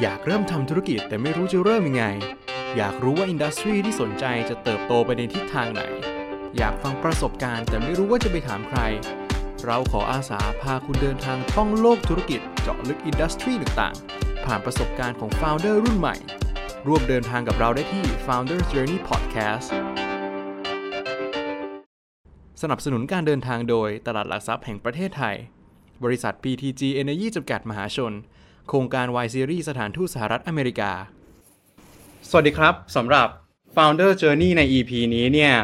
อยากเริ่มทำธุรกิจแต่ไม่รู้จะเริ่มยังไง อยากรู้ว่าอินดัสทรีที่สนใจจะเติบโตไปในทิศทางไหน อยากฟังประสบการณ์แต่ไม่รู้ว่าจะไปถามใคร เราขออาสาพาคุณเดินทางท่องโลกธุรกิจเจาะลึกอินดัสทรีต่างๆ ผ่านประสบการณ์ของ f o u เดอร์รุ่นใหม่ ร่วมเดินทางกับเราได้ที่ Founder Journey Podcast สนับสนุนการเดินทางโดยตลาดหลักทรัพย์แห่งประเทศไทย บริษัท PTG Energy จำกัดมหาชน โครงการ Y Series สถานทูตสหรัฐอเมริกา สวัสดีครับสำหรับ Founder Journey ใน EP นี้เนี่ย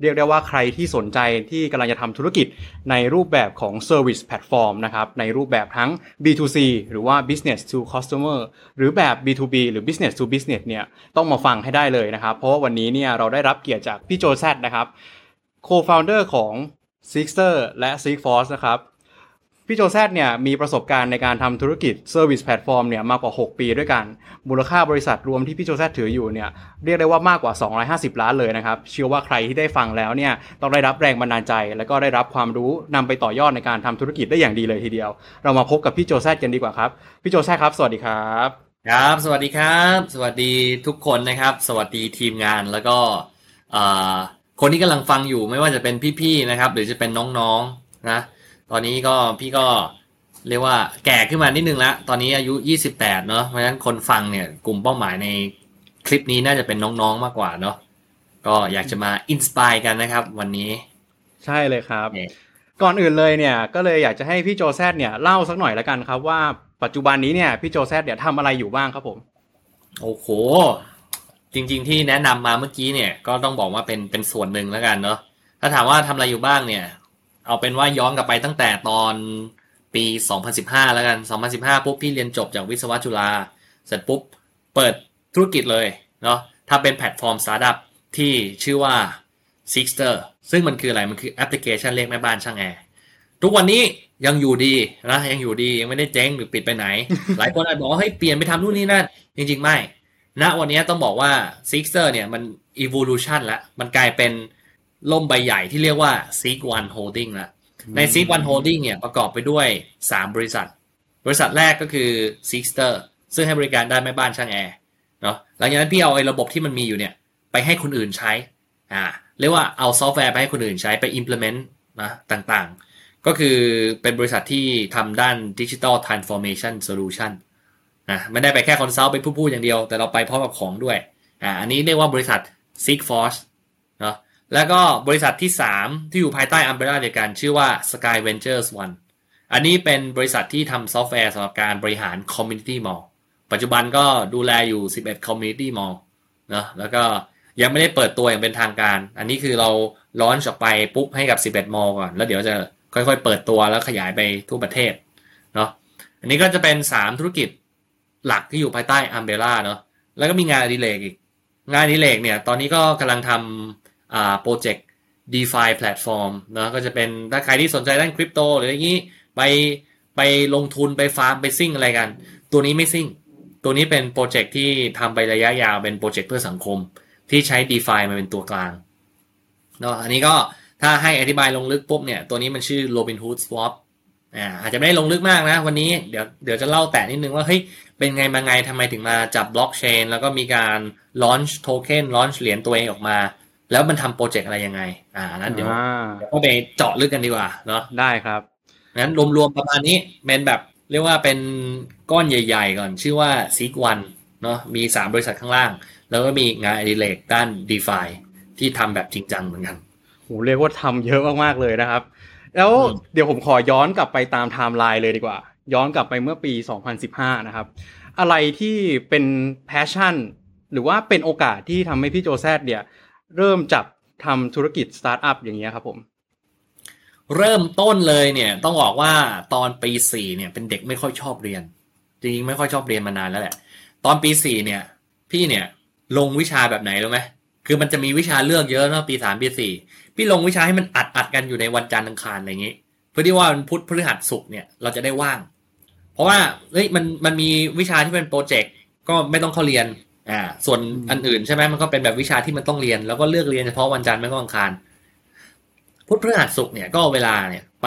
เรียกได้ว่าใครที่สนใจที่กำลังจะทำธุรกิจในรูปแบบของ Service Platform นะครับ ในรูปแบบทั้ง B2C หรือว่า Business to Customer หรือแบบ B2B หรือ Business to Business เนี่ยต้องมาฟังให้ได้เลยนะครับ เพราะว่าวันนี้เนี่ยเราได้รับเกียรติจากพี่โจแซดนะครับ Co-founder ของ Sixter และ Seekforce นะครับ พี่โจแซดเนี่ยมีประสบการณ์ในการทำธุรกิจ Service Platform เนี่ยมากกว่า 6 ปีด้วยกัน มูลค่าบริษัทรวมที่พี่โจแซดถืออยู่เนี่ยเรียกได้ว่ามากกว่า 250 ล้านเลยนะครับ เชื่อว่าใครที่ได้ฟังแล้วเนี่ยต้องได้รับแรงบันดาลใจ แล้วก็ได้รับความรู้นำไปต่อยอดในการทำธุรกิจได้อย่างดีเลยทีเดียว เรามาพบกับพี่โจแซดกันดีกว่าครับ พี่โจแซดครับ สวัสดีครับ ครับ สวัสดีครับ สวัสดีทุกคนนะครับ สวัสดีทีมงานแล้วก็เอ่อคนที่กำลังฟังอยู่ไม่ว่าจะเป็นพี่ๆนะครับ หรือจะเป็นน้องๆนะ ตอนนี้ก็พี่ก็เรียกว่าแก่ขึ้นมานิดนึงละ ตอนนี้อายุ 28 เนาะเพราะฉะนั้นคนฟังเนี่ยกลุ่มเป้าหมายในคลิปนี้น่าจะเป็นน้องๆมากกว่าเนาะก็อยากจะมาอินสปายกันนะครับ วันนี้ ใช่เลยครับเนี่ยก่อนอื่นเลยเนี่ยก็เลยอยากจะให้พี่โจแซดเนี่ยเล่าสักหน่อยละกันครับ ว่าปัจจุบันนี้เนี่ยพี่โจแซดเนี่ยทำอะไรอยู่บ้างครับผม โอ้โห จริง ๆ ที่แนะนำมาเมื่อกี้เนี่ยก็ต้องบอกว่าเป็นเป็นส่วนหนึ่งแล้วกันเนาะถ้าถามว่าทำอะไรอยู่บ้างเนี่ย เอาเป็นว่าย้อนกลับไปตั้งแต่ตอนปี 2015 แล้วกัน 2015 ปุ๊บพี่เรียนจบจากวิศวะจุฬา เสร็จปุ๊บเปิดธุรกิจเลยเนาะถ้าเป็นแพลตฟอร์มสตาร์ทอัพที่ชื่อว่า Seekster ซึ่งมันคืออะไร มันคือแอปพลิเคชันเรียกแม่บ้านช่างแอร์ทุกวันนี้ยังอยู่ดีนะยังอยู่ดียังไม่ได้เจ๊งหรือปิดไปไหน หลายคนอาจบอกว่าเฮ้ยเปลี่ยนไปทำนู่นนี่นั่นจริง ๆ ไม่ณวันนี้ต้องบอกว่า Sixter เนี่ยมัน evolution แล้วมันกลายเป็น ล่มใบใหญ่ที่เรียกว่า Seek One Holding แล้วใน Seek One Holding เนี่ยประกอบไปด้วย 3 บริษัท บริษัทแรกก็คือ Sixter ซึ่งให้บริการด้านแม่บ้านช่างแอร์เนาะหลังจากนั้นพี่เอาไอ้ระบบที่มันมีอยู่เนี่ยไปให้คนอื่นใช้อ่าเรียกว่าเอาซอฟต์แวร์ไปให้คนอื่นใช้ไป implement นะต่างๆ ก็คือเป็นบริษัทที่ทำด้าน Digital Transformation Solution นะไม่ได้ไปแค่ consult ไปพูดๆอย่างเดียว แต่เราไปพร้อมกับของด้วยอ่าอันนี้เรียกว่าบริษัท Seek Force เนาะ แล้วก็บริษัทที่ 3 ที่อยู่ภายใต้ umbrella เดียวกันชื่อว่า Sky Ventures One อันนี้เป็นบริษัทที่ทำซอฟต์แวร์สำหรับการบริหาร Community Mall ปัจจุบันก็ดูแลอยู่ 11 Community Mall เนะแล้วก็ยังไม่ได้เปิดตัวอย่างเป็นทางการ อันนี้คือเราล้อนออกไปปุ๊บให้กับ 11 มอก่อน แล้วเดี๋ยวจะค่อยๆ เปิดตัวแล้วขยายไปทั่วประเทศเนาะ อันนี้ก็จะเป็น 3 ธุรกิจหลักที่อยู่ภายใต้อัมเบร่าเนาะ แล้วก็มีงานอดิเรกอีก งานอดิเรกเนี่ย ตอนนี้ก็กำลังทำ โปรเจกต์ DeFi Platform เนาะก็จะเป็นถ้าใครที่สนใจด้านคริปโตหรืออย่างนี้ไปไปลงทุนไปฟาร์มไปซิ่งอะไรกัน ตัวนี้ไม่ซิ่ง ตัวนี้เป็นโปรเจกต์ที่ทำไประยะยาวเป็นโปรเจกต์เพื่อสังคม ที่ใช้ DeFi มาเป็นตัวกลางเนาะอันนี้ก็ถ้าให้อธิบายลงลึกปุ๊บเนี่ยตัวนี้มันชื่อ Robinhood Swap อ่าอาจจะไม่ได้ลงลึกมากนะ วันนี้เดี๋ยวเดี๋ยวจะเล่าแต่นิดนึงว่าเฮ้ยเป็นไงมาไงทำไมถึงมาจับบล็อกเชนแล้วก็มีการ launch token launch เหรียญตัวเองออกมา แล้วมันทำโปรเจกต์อะไรยังไง อ่านั้นเดี๋ยวอ่าเดี๋ยวก็ไปเจาะลึกกันดีกว่าเนาะได้ครับงั้นรวมๆประมาณนี้เป็นแบบเรียกว่าเป็นก้อนใหญ่ ๆ ก่อน ชื่อว่า Seek One เนาะมี 3 บริษัทข้างล่าง แล้วก็มีงานอดิเรกด้าน DeFi ที่ทำแบบจริงจังเหมือนกันโหเรียกว่าทำเยอะมากๆเลยนะครับ แล้วอืมเดี๋ยวผมขอย้อนกลับไปตามไทม์ไลน์เลยดีกว่า ย้อนกลับไปเมื่อปี 2015 นะครับ อะไรที่เป็น passion หรือว่าเป็นโอกาสที่ทำให้พี่โจแซดเนี่ย เริ่มจับทำธุรกิจสตาร์ทอัพอย่างเงี้ยครับผม เริ่มต้นเลยเนี่ยต้องบอกว่าตอนปีสี่เนี่ยเป็นเด็กไม่ค่อยชอบเรียน จริงๆไม่ค่อยชอบเรียนมานานแล้วแหละ ตอนปีสี่เนี่ย พี่เนี่ยลงวิชาแบบไหนรู้ไหมคือมันจะมีวิชาเลือกเยอะเนาะปีสามปีสี่พี่ลงวิชาให้มันอัดอัดกันอยู่ในวันจันทร์อังคารอะไรอย่างงี้ เพื่อที่ว่าวันพุธพฤหัสศุกร์เนี่ยเราจะได้ว่าง เพราะว่าเฮ้ยมันมันมีวิชาที่เป็นโปรเจกต์ก็ไม่ต้องเข้าเรียน อ่า ส่วนอันอื่นใช่ไหมมันก็เป็นแบบวิชาที่มันต้องเรียน แล้วก็เลือกเรียนเฉพาะวันจันทร์ไม่ก็อังคาร พุธพฤหัสศุกร์เนี่ยก็เอาเวลาเนี่ยไป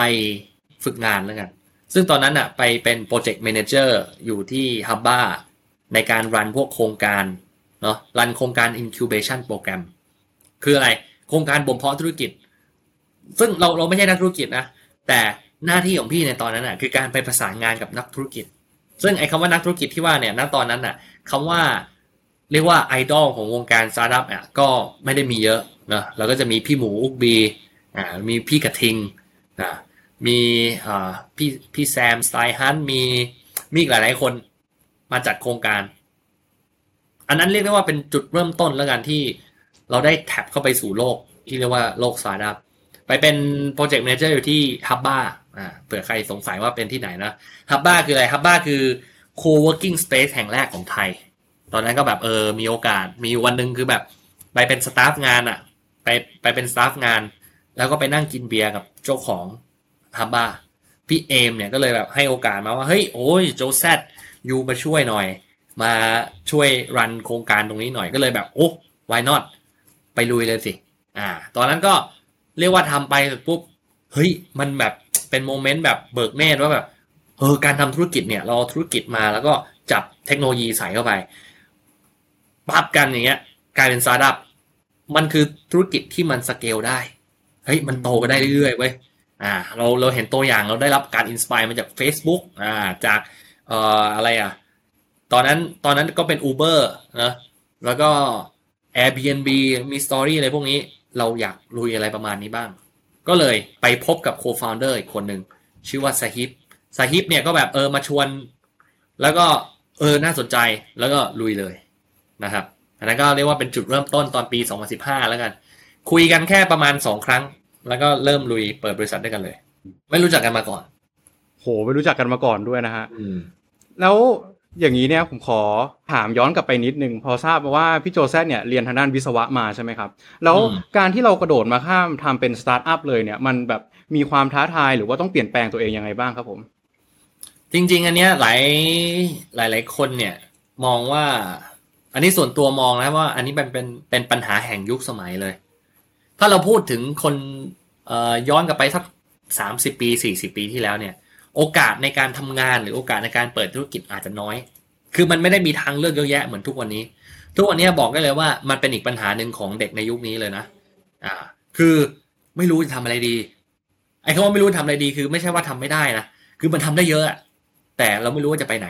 ฝึกงานแล้วกัน ซึ่งตอนนั้นอะไปเป็นโปรเจกต์ a ม a นเจอร์อยู่ที่ HUBBA ในการรันพวกโครงการเนาะรันโครงการ incubation program คืออะไร โครงการบ่มเพาะธุรกิจ ซึ่งเราเราไม่ใช่นักธุรกิจนะ แต่หน้าที่ของพี่ในตอนนั้นอะคือการไปประสานงานกับนักธุรกิจ ซึ่งไอ้คำว่านักธุรกิจที่ว่าเนี่ยณตอนนั้นอะคำว่า เรียกว่าไอดอลของวงการสตาร์ทอัพอะก็ไม่ได้มีเยอะนะเราก็จะมีพี่หมู Ookbee อ่ามีพี่กระทิงอ่ามีอ่าพี่พี่แซม Stylhunt มีมีอีกหลายๆคนมาจัดโครงการ อันนั้นเรียกได้ว่าเป็นจุดเริ่มต้นแล้วกันที่เราได้ tap เข้าไปสู่โลกที่เรียกว่าโลกสตาร์ทอัพไปเป็นโปรเจกต์ a ม a นเจอร์อยู่ที่ HUBBA อ่าเผื่อใครสงสัยว่าเป็นที่ไหนนะ HUBBA คืออะไร HUBBA คือ co-working space แห่งแรกของไทย ตอนนั้นก็แบบเออมีโอกาสมีวันหนึ่งคือแบบไปเป็น staff งานอะไปไปเป็น staff งาน แล้วก็ไปนั่งกินเบียร์กับเจ้าของ HUBBA พี่เอมเนี่ยก็เลยแบบให้โอกาสมาว่าเฮ้ยโอ้ยโจแซด you มาช่วยหน่อย มาช่วยรันโครงการตรงนี้หน่อยก็เลยแบบโอ้ why not ไปลุยเลยสิ อ่า ตอนนั้นก็เรียกว่าทำไปปุ๊บเฮ้ยมันแบบเป็น moment แบบเบิกเนตรว่าแบบเออการทำธุรกิจเนี่ยเราธุรกิจมาแล้วก็จับเทคโนโลยีใส่เข้าไป ปั๊บกันอย่างเงี้ย กลายเป็นสตาร์ทอัพมันคือธุรกิจที่มันสเกลได้ เฮ้ย มันโตก็ได้เรื่อยๆเว้ย อ่า เราเราเห็นตัวอย่างเราได้รับการ inspire มาจาก Facebook อ่า จากเอ่ออะไรอะ ตอนนั้นตอนนั้นก็เป็น Uber นะ แล้วก็ Airbnb มี Story อะไรพวกนี้ เราอยากลุยอะไรประมาณนี้บ้าง ก็เลยไปพบกับ co-founder อีกคนหนึ่ง ชื่อว่าซาฮิปซาฮิปเนี่ยก็แบบเออมาชวน แล้วก็เออน่าสนใจแล้วก็ลุยเลย นะครับอันนั้นก็เรียกว่าเป็นจุดเริ่มต้นตอนปี 2015 แล้วกัน คุยกันแค่ประมาณ 2 ครั้ง แล้วก็เริ่มลุยเปิดบริษัทด้วยกันเลย ไม่รู้จักกันมาก่อน โหไม่รู้จักกันมาก่อนด้วยนะฮะอืมแล้วอย่างนี้เนี่ยผมขอถามย้อนกลับไปนิดนึงพอทราบมาว่าพี่โจแซดเนี่ยเรียนทางด้านวิศวะมาใช่ไหมครับ แล้วอืมการที่เรากระโดดมาข้ามทำเป็นสตาร์ทอัพเลยเนี่ย มันแบบมีความท้าทายหรือว่าต้องเปลี่ยนแปลงตัวเองยังไงบ้างครับผม จริง ๆ อันเนี้ยหลายหลายหลายคนเนี่ย มองว่า อันนี้ส่วนตัวมองนะว่า อันนี้เป็นเป็นเป็นปัญหาแห่งยุคสมัยเลย ถ้าเราพูดถึงคนย้อนกลับไปสักสามสิบปีสี่สิบปีที่แล้วเนี่ย โอกาสในการทำงานหรือโอกาสในการเปิดธุรกิจอาจจะน้อย คือมันไม่ได้มีทางเลือกเยอะแยะเหมือนทุกวันนี้ ทุกวันนี้บอกได้เลยว่ามันเป็นอีกปัญหาหนึ่งของเด็กในยุคนี้เลยนะอ่า คือไม่รู้จะทำอะไรดีไอ้คำว่าไม่รู้จะทำอะไรดีคือไม่ใช่ว่าทำไม่ได้นะคือมันทำได้เยอะแต่เราไม่รู้ว่าจะไปไหน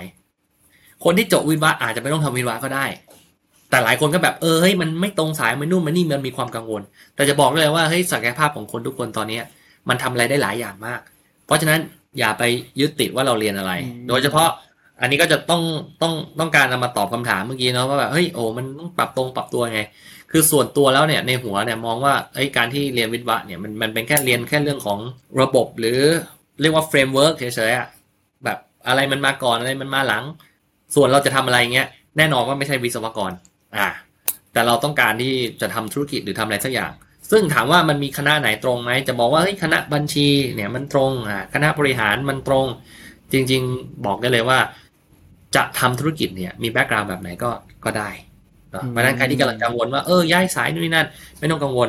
คนที่จบวิศวะอาจจะไม่ต้องทำวิศวะก็ได้ แต่หลายคนก็แบบเออเฮ้ยมันไม่ตรงสายมันนู่นมันนี่มันมีความกังวล แต่จะบอกเลยว่าเฮ้ยศักยภาพของคนทุกคนตอนเนี้ยมันทำอะไรได้หลายอย่างมาก เพราะฉะนั้นอย่าไปยึดติดว่าเราเรียนอะไรอืมโดยเฉพาะอันนี้ก็จะต้องต้องต้องการนำมาตอบคำถามเมื่อกี้เนาะว่าแบบเฮ้ยโอ้มันต้องปรับตรงปรับตัวไง คือส่วนตัวแล้วเนี่ยในหัวเนี่ยมองว่าไอ้การที่เรียนวิศวะเนี่ยมันมันเป็นแค่เรียนแค่เรื่องของระบบหรือเรียกว่า framework เฉยๆอะแบบอะไรมันมาก่อนอะไรมันมาหลัง ส่วนเราจะทำอะไรเงี้ยแน่นอนว่าไม่ใช่วิศวกร อ่าแต่เราต้องการที่จะทำธุรกิจหรือทำอะไรสักอย่าง ซึ่งถามว่ามันมีคณะไหนตรงไหมจะบอกว่าเฮ้ยคณะบัญชีเนี่ยมันตรงอ่าคณะบริหารมันตรง จริง ๆ บอกได้เลยว่า จะทำธุรกิจเนี่ยมีแบ็กกราวด์แบบไหนก็ก็ได้เพราะนั้นใครที่กำลังกังวลว่าเออย้ายสายนู่นนี่นั่น ไม่ต้องกังวล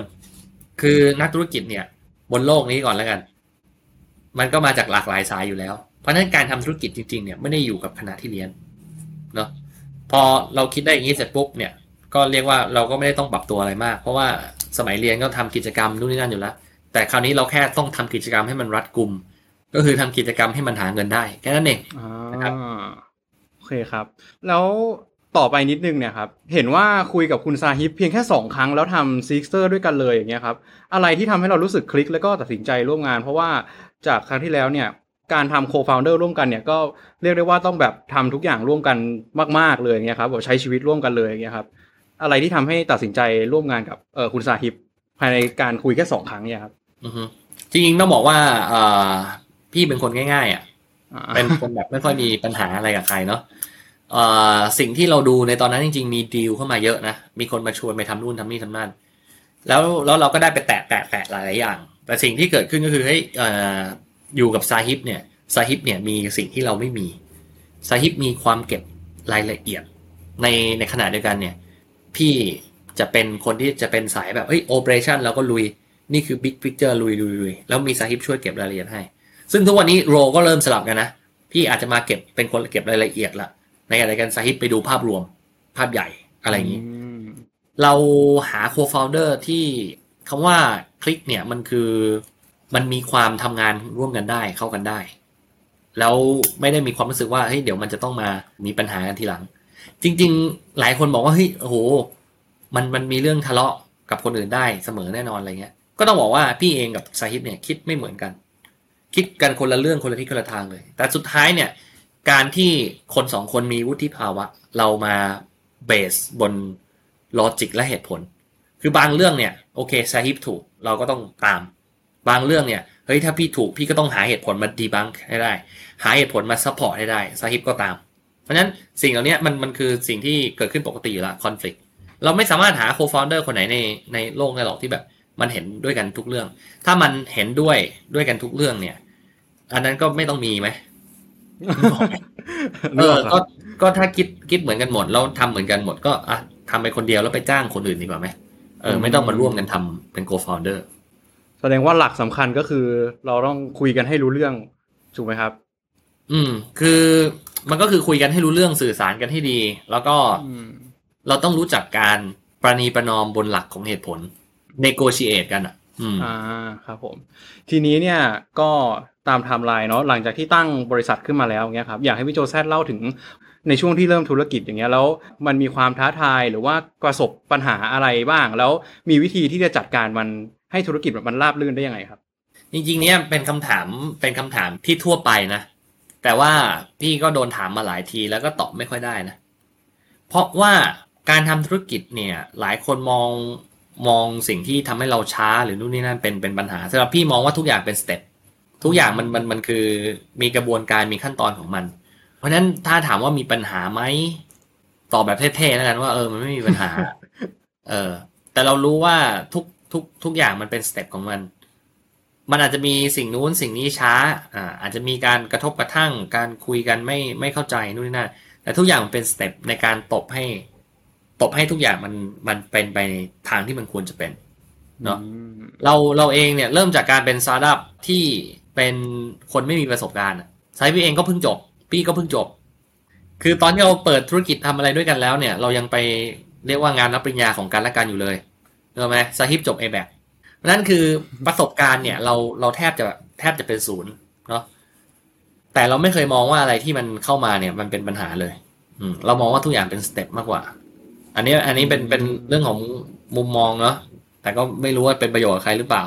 คือนักธุรกิจเนี่ย บนโลกนี้ก่อนแล้วกัน มันก็มาจากหลากหลายสายอยู่แล้ว เพราะฉะนั้นการทำธุรกิจจริง ๆ เนี่ยไม่ได้อยู่กับคณะที่เรียนเนาะ พอเราคิดได้อย่างนี้เสร็จปุ๊บเนี่ยก็เรียกว่าเราก็ไม่ได้ต้องปรับตัวอะไรมาก เพราะว่าสมัยเรียนก็ทำกิจกรรมนู่นนี่นั่นอยู่แล้ว แต่คราวนี้เราแค่ต้องทำกิจกรรมให้มันรัดกุม ก็คือทำกิจกรรมให้มันหาเงินได้แค่นั้นเองอ่านะครับโอเคครับ แล้วต่อไปนิดนึงเนี่ยครับ เห็นว่าคุยกับคุณซาฮิปเพียงแค่สองครั้งแล้วทำ Seekster ด้วยกันเลยอย่างเงี้ยครับ อะไรที่ทำให้เรารู้สึกคลิกแล้วก็ตัดสินใจร่วมงาน เพราะว่าจากครั้งที่แล้วเนี่ย การทำโคฟาวเดอร์ร่วมกันเนี่ยก็เรียกได้ว่าต้องแบบทำทุกอย่างร่วมกันมาก ๆเลยอย่างเงี้ยครับแบบใช้ชีวิตร่วมกันเลยอย่างเงี้ยครับอะไรที่ทำให้ตัดสินใจร่วมงานกับเออคุณซาฮิปภายในการคุยแค่สองครั้งเนี่ยครับอือฮึจริงๆต้องบอกว่าเอ่อพี่เป็นคนง่าย ๆอะอ่าเป็นคนแบบไม่ค่อยมีปัญหาอะไรกับใครเนาะเอ่อสิ่งที่เราดูในตอนนั้นจริง ๆ มีดีลเข้ามาเยอะนะ มีคนมาชวนไปทำนู่นทำนี่ทำนั่น แล้วแล้วเราก็ได้ไปแตะแตะแตะหลายๆอย่าง แต่สิ่งที่เกิดขึ้นก็คือเฮ้ยเอ่ออยู่กับซาฮิปเนี่ยซาฮิปเนี่ยมีสิ่งที่เราไม่มีซาฮิปมีความเก็บรายละเอียด ในในขณะเดียวกันเนี่ยพี่จะเป็นคนที่จะเป็นสายแบบเฮ้ย operation เราก็ลุยนี่คือ big picture ลุยลุยลุยแล้วมีซาฮิปช่วยเก็บรายละเอียดให้ ซึ่งทุกวันนี้ role ก็เริ่มสลับกันนะ พี่อาจจะมาเก็บเป็นคนเก็บรายละเอียดละในในการในการซาฮิปไปดูภาพรวมภาพใหญ่อะไรอย่างนี้มเราหา co-founder ที่คำว่าคลิกเนี่ยมันคือ มันมีความทำงานร่วมกันได้เข้ากันได้ แล้วไม่ได้มีความรู้สึกว่าเฮ้ยเดี๋ยวมันจะต้องมามีปัญหากันทีหลัง จริง ๆ หลายคนบอกว่าเฮ้ยโอ้โหมันมันมีเรื่องทะเลาะกับคนอื่นได้เสมอแน่นอนอะไรเงี้ย ก็ต้องบอกว่าพี่เองกับซาฮิบเนี่ยคิดไม่เหมือนกัน คิดกันคนละเรื่องคนละที่คนละทางเลย แต่สุดท้ายเนี่ย การที่คนสองคนมีวุฒิภาวะ เรามา base บน logic และเหตุผล คือบางเรื่องเนี่ยโอเคซาฮิบถูกเราก็ต้องตาม บางเรื่องเนี่ยเฮ้ยถ้าพี่ถูกพี่ก็ต้องหาเหตุผลมา debunk ให้ได้ หาเหตุผลมา support ให้ได้ซาฮิบก็ตาม เพราะฉะนั้นสิ่งเหล่านี้มันมันคือสิ่งที่เกิดขึ้นปกติอยู่ละคอน FLICT เราไม่สามารถหาโคฟ o u เดอร์คนไหนในในโลกได้หรอกที่แบบมันเห็นด้วยกันทุกเรื่อง ถ้ามันเห็นด้วยด้วยกันทุกเรื่องเนี่ย อันนั้นก็ไม่ต้องมีไหมเออก็ก็ถ้าคิดคิดเหมือนกันหมดแล้วทำเหมือนกันหมดก็อะทำไปคนเดียวแล้วไปจ้างคนอื่นดีกว่าไหมเออไม่ต้องมาร่วมกันทำเป็นโ f o u เดอร์ แสดงว่าหลักสำคัญก็คือ เราต้องคุยกันให้รู้เรื่องถูกไหมครับ อืม คือมันก็คือคุยกันให้รู้เรื่องสื่อสารกันให้ดี แล้วก็อืมเราต้องรู้จักการประนีประนอมบนหลักของเหตุผล negotiate กันอะอืมอ่าครับผม ทีนี้เนี่ยก็ตามไทม์ไลน์เนาะหลังจากที่ตั้งบริษัทขึ้นมาแล้วเงี้ยครับอยากให้พี่โจแซดเล่าถึงในช่วงที่เริ่มธุรกิจอย่างเงี้ยแล้วมันมีความท้าทายหรือว่าประสบปัญหาอะไรบ้าง แล้วมีวิธีที่จะจัดการมัน ให้ธุรกิจมันราบรื่นได้ยังไงครับ จริงๆเนี่ยเป็นคำถามเป็นคำถามที่ทั่วไปนะ แต่ว่าพี่ก็โดนถามมาหลายทีแล้วก็ตอบไม่ค่อยได้นะ เพราะว่าการทำธุรกิจเนี่ย หลายคนมองมองสิ่งที่ทำให้เราช้าหรือนู่นนี่นั่นเป็นเป็นปัญหาสำหรับพี่มองว่าทุกอย่างเป็น step ทุกอย่างมันมันมันคือมีกระบวนการมีขั้นตอนของมัน เพราะฉะนั้นถ้าถามว่ามีปัญหาไหมตอบแบบเท่ๆแล้วกันว่าเออมันไม่มีปัญหา เออ แต่เรารู้ว่าทุก ทุกทุกอย่างมันเป็น step ของมัน มันอาจจะมีสิ่งนู้นสิ่งนี้ช้าอ่าอาจจะมีการกระทบกระทั่ง การคุยกันไม่ไม่เข้าใจนู่นนี่นั่นแต่ทุกอย่างมันเป็นสเต็ปในการตบให้ตบให้ทุกอย่างมันมันเป็นไปในทางที่มันควรจะเป็นเนาะอืมเราเราเองเนี่ยเริ่มจากการเป็นสตาร์ทอัพที่เป็นคนไม่มีประสบการณ์อะไซพี่เองก็เพิ่งจบ พี่ก็เพิ่งจบ คือตอนที่เราเปิดธุรกิจทำอะไรด้วยกันแล้วเนี่ย เรายังไปเรียกว่างานรับปริญญาของกันและกันอยู่เลย เห็นไหมซาฮิบจบ a b a c นั่นคือประสบการณ์เนี่ย เราเราแทบจะแทบจะเป็นศูนย์เนาะแต่เราไม่เคยมองว่าอะไรที่มันเข้ามาเนี่ยมันเป็นปัญหาเลย อืมเรามองว่าทุกอย่างเป็น step มากกว่า อันนี้อันนี้เป็นเป็นเรื่องของมุมมองเนาะแต่ก็ไม่รู้ว่าเป็นประโยชน์กับใครหรือเปล่า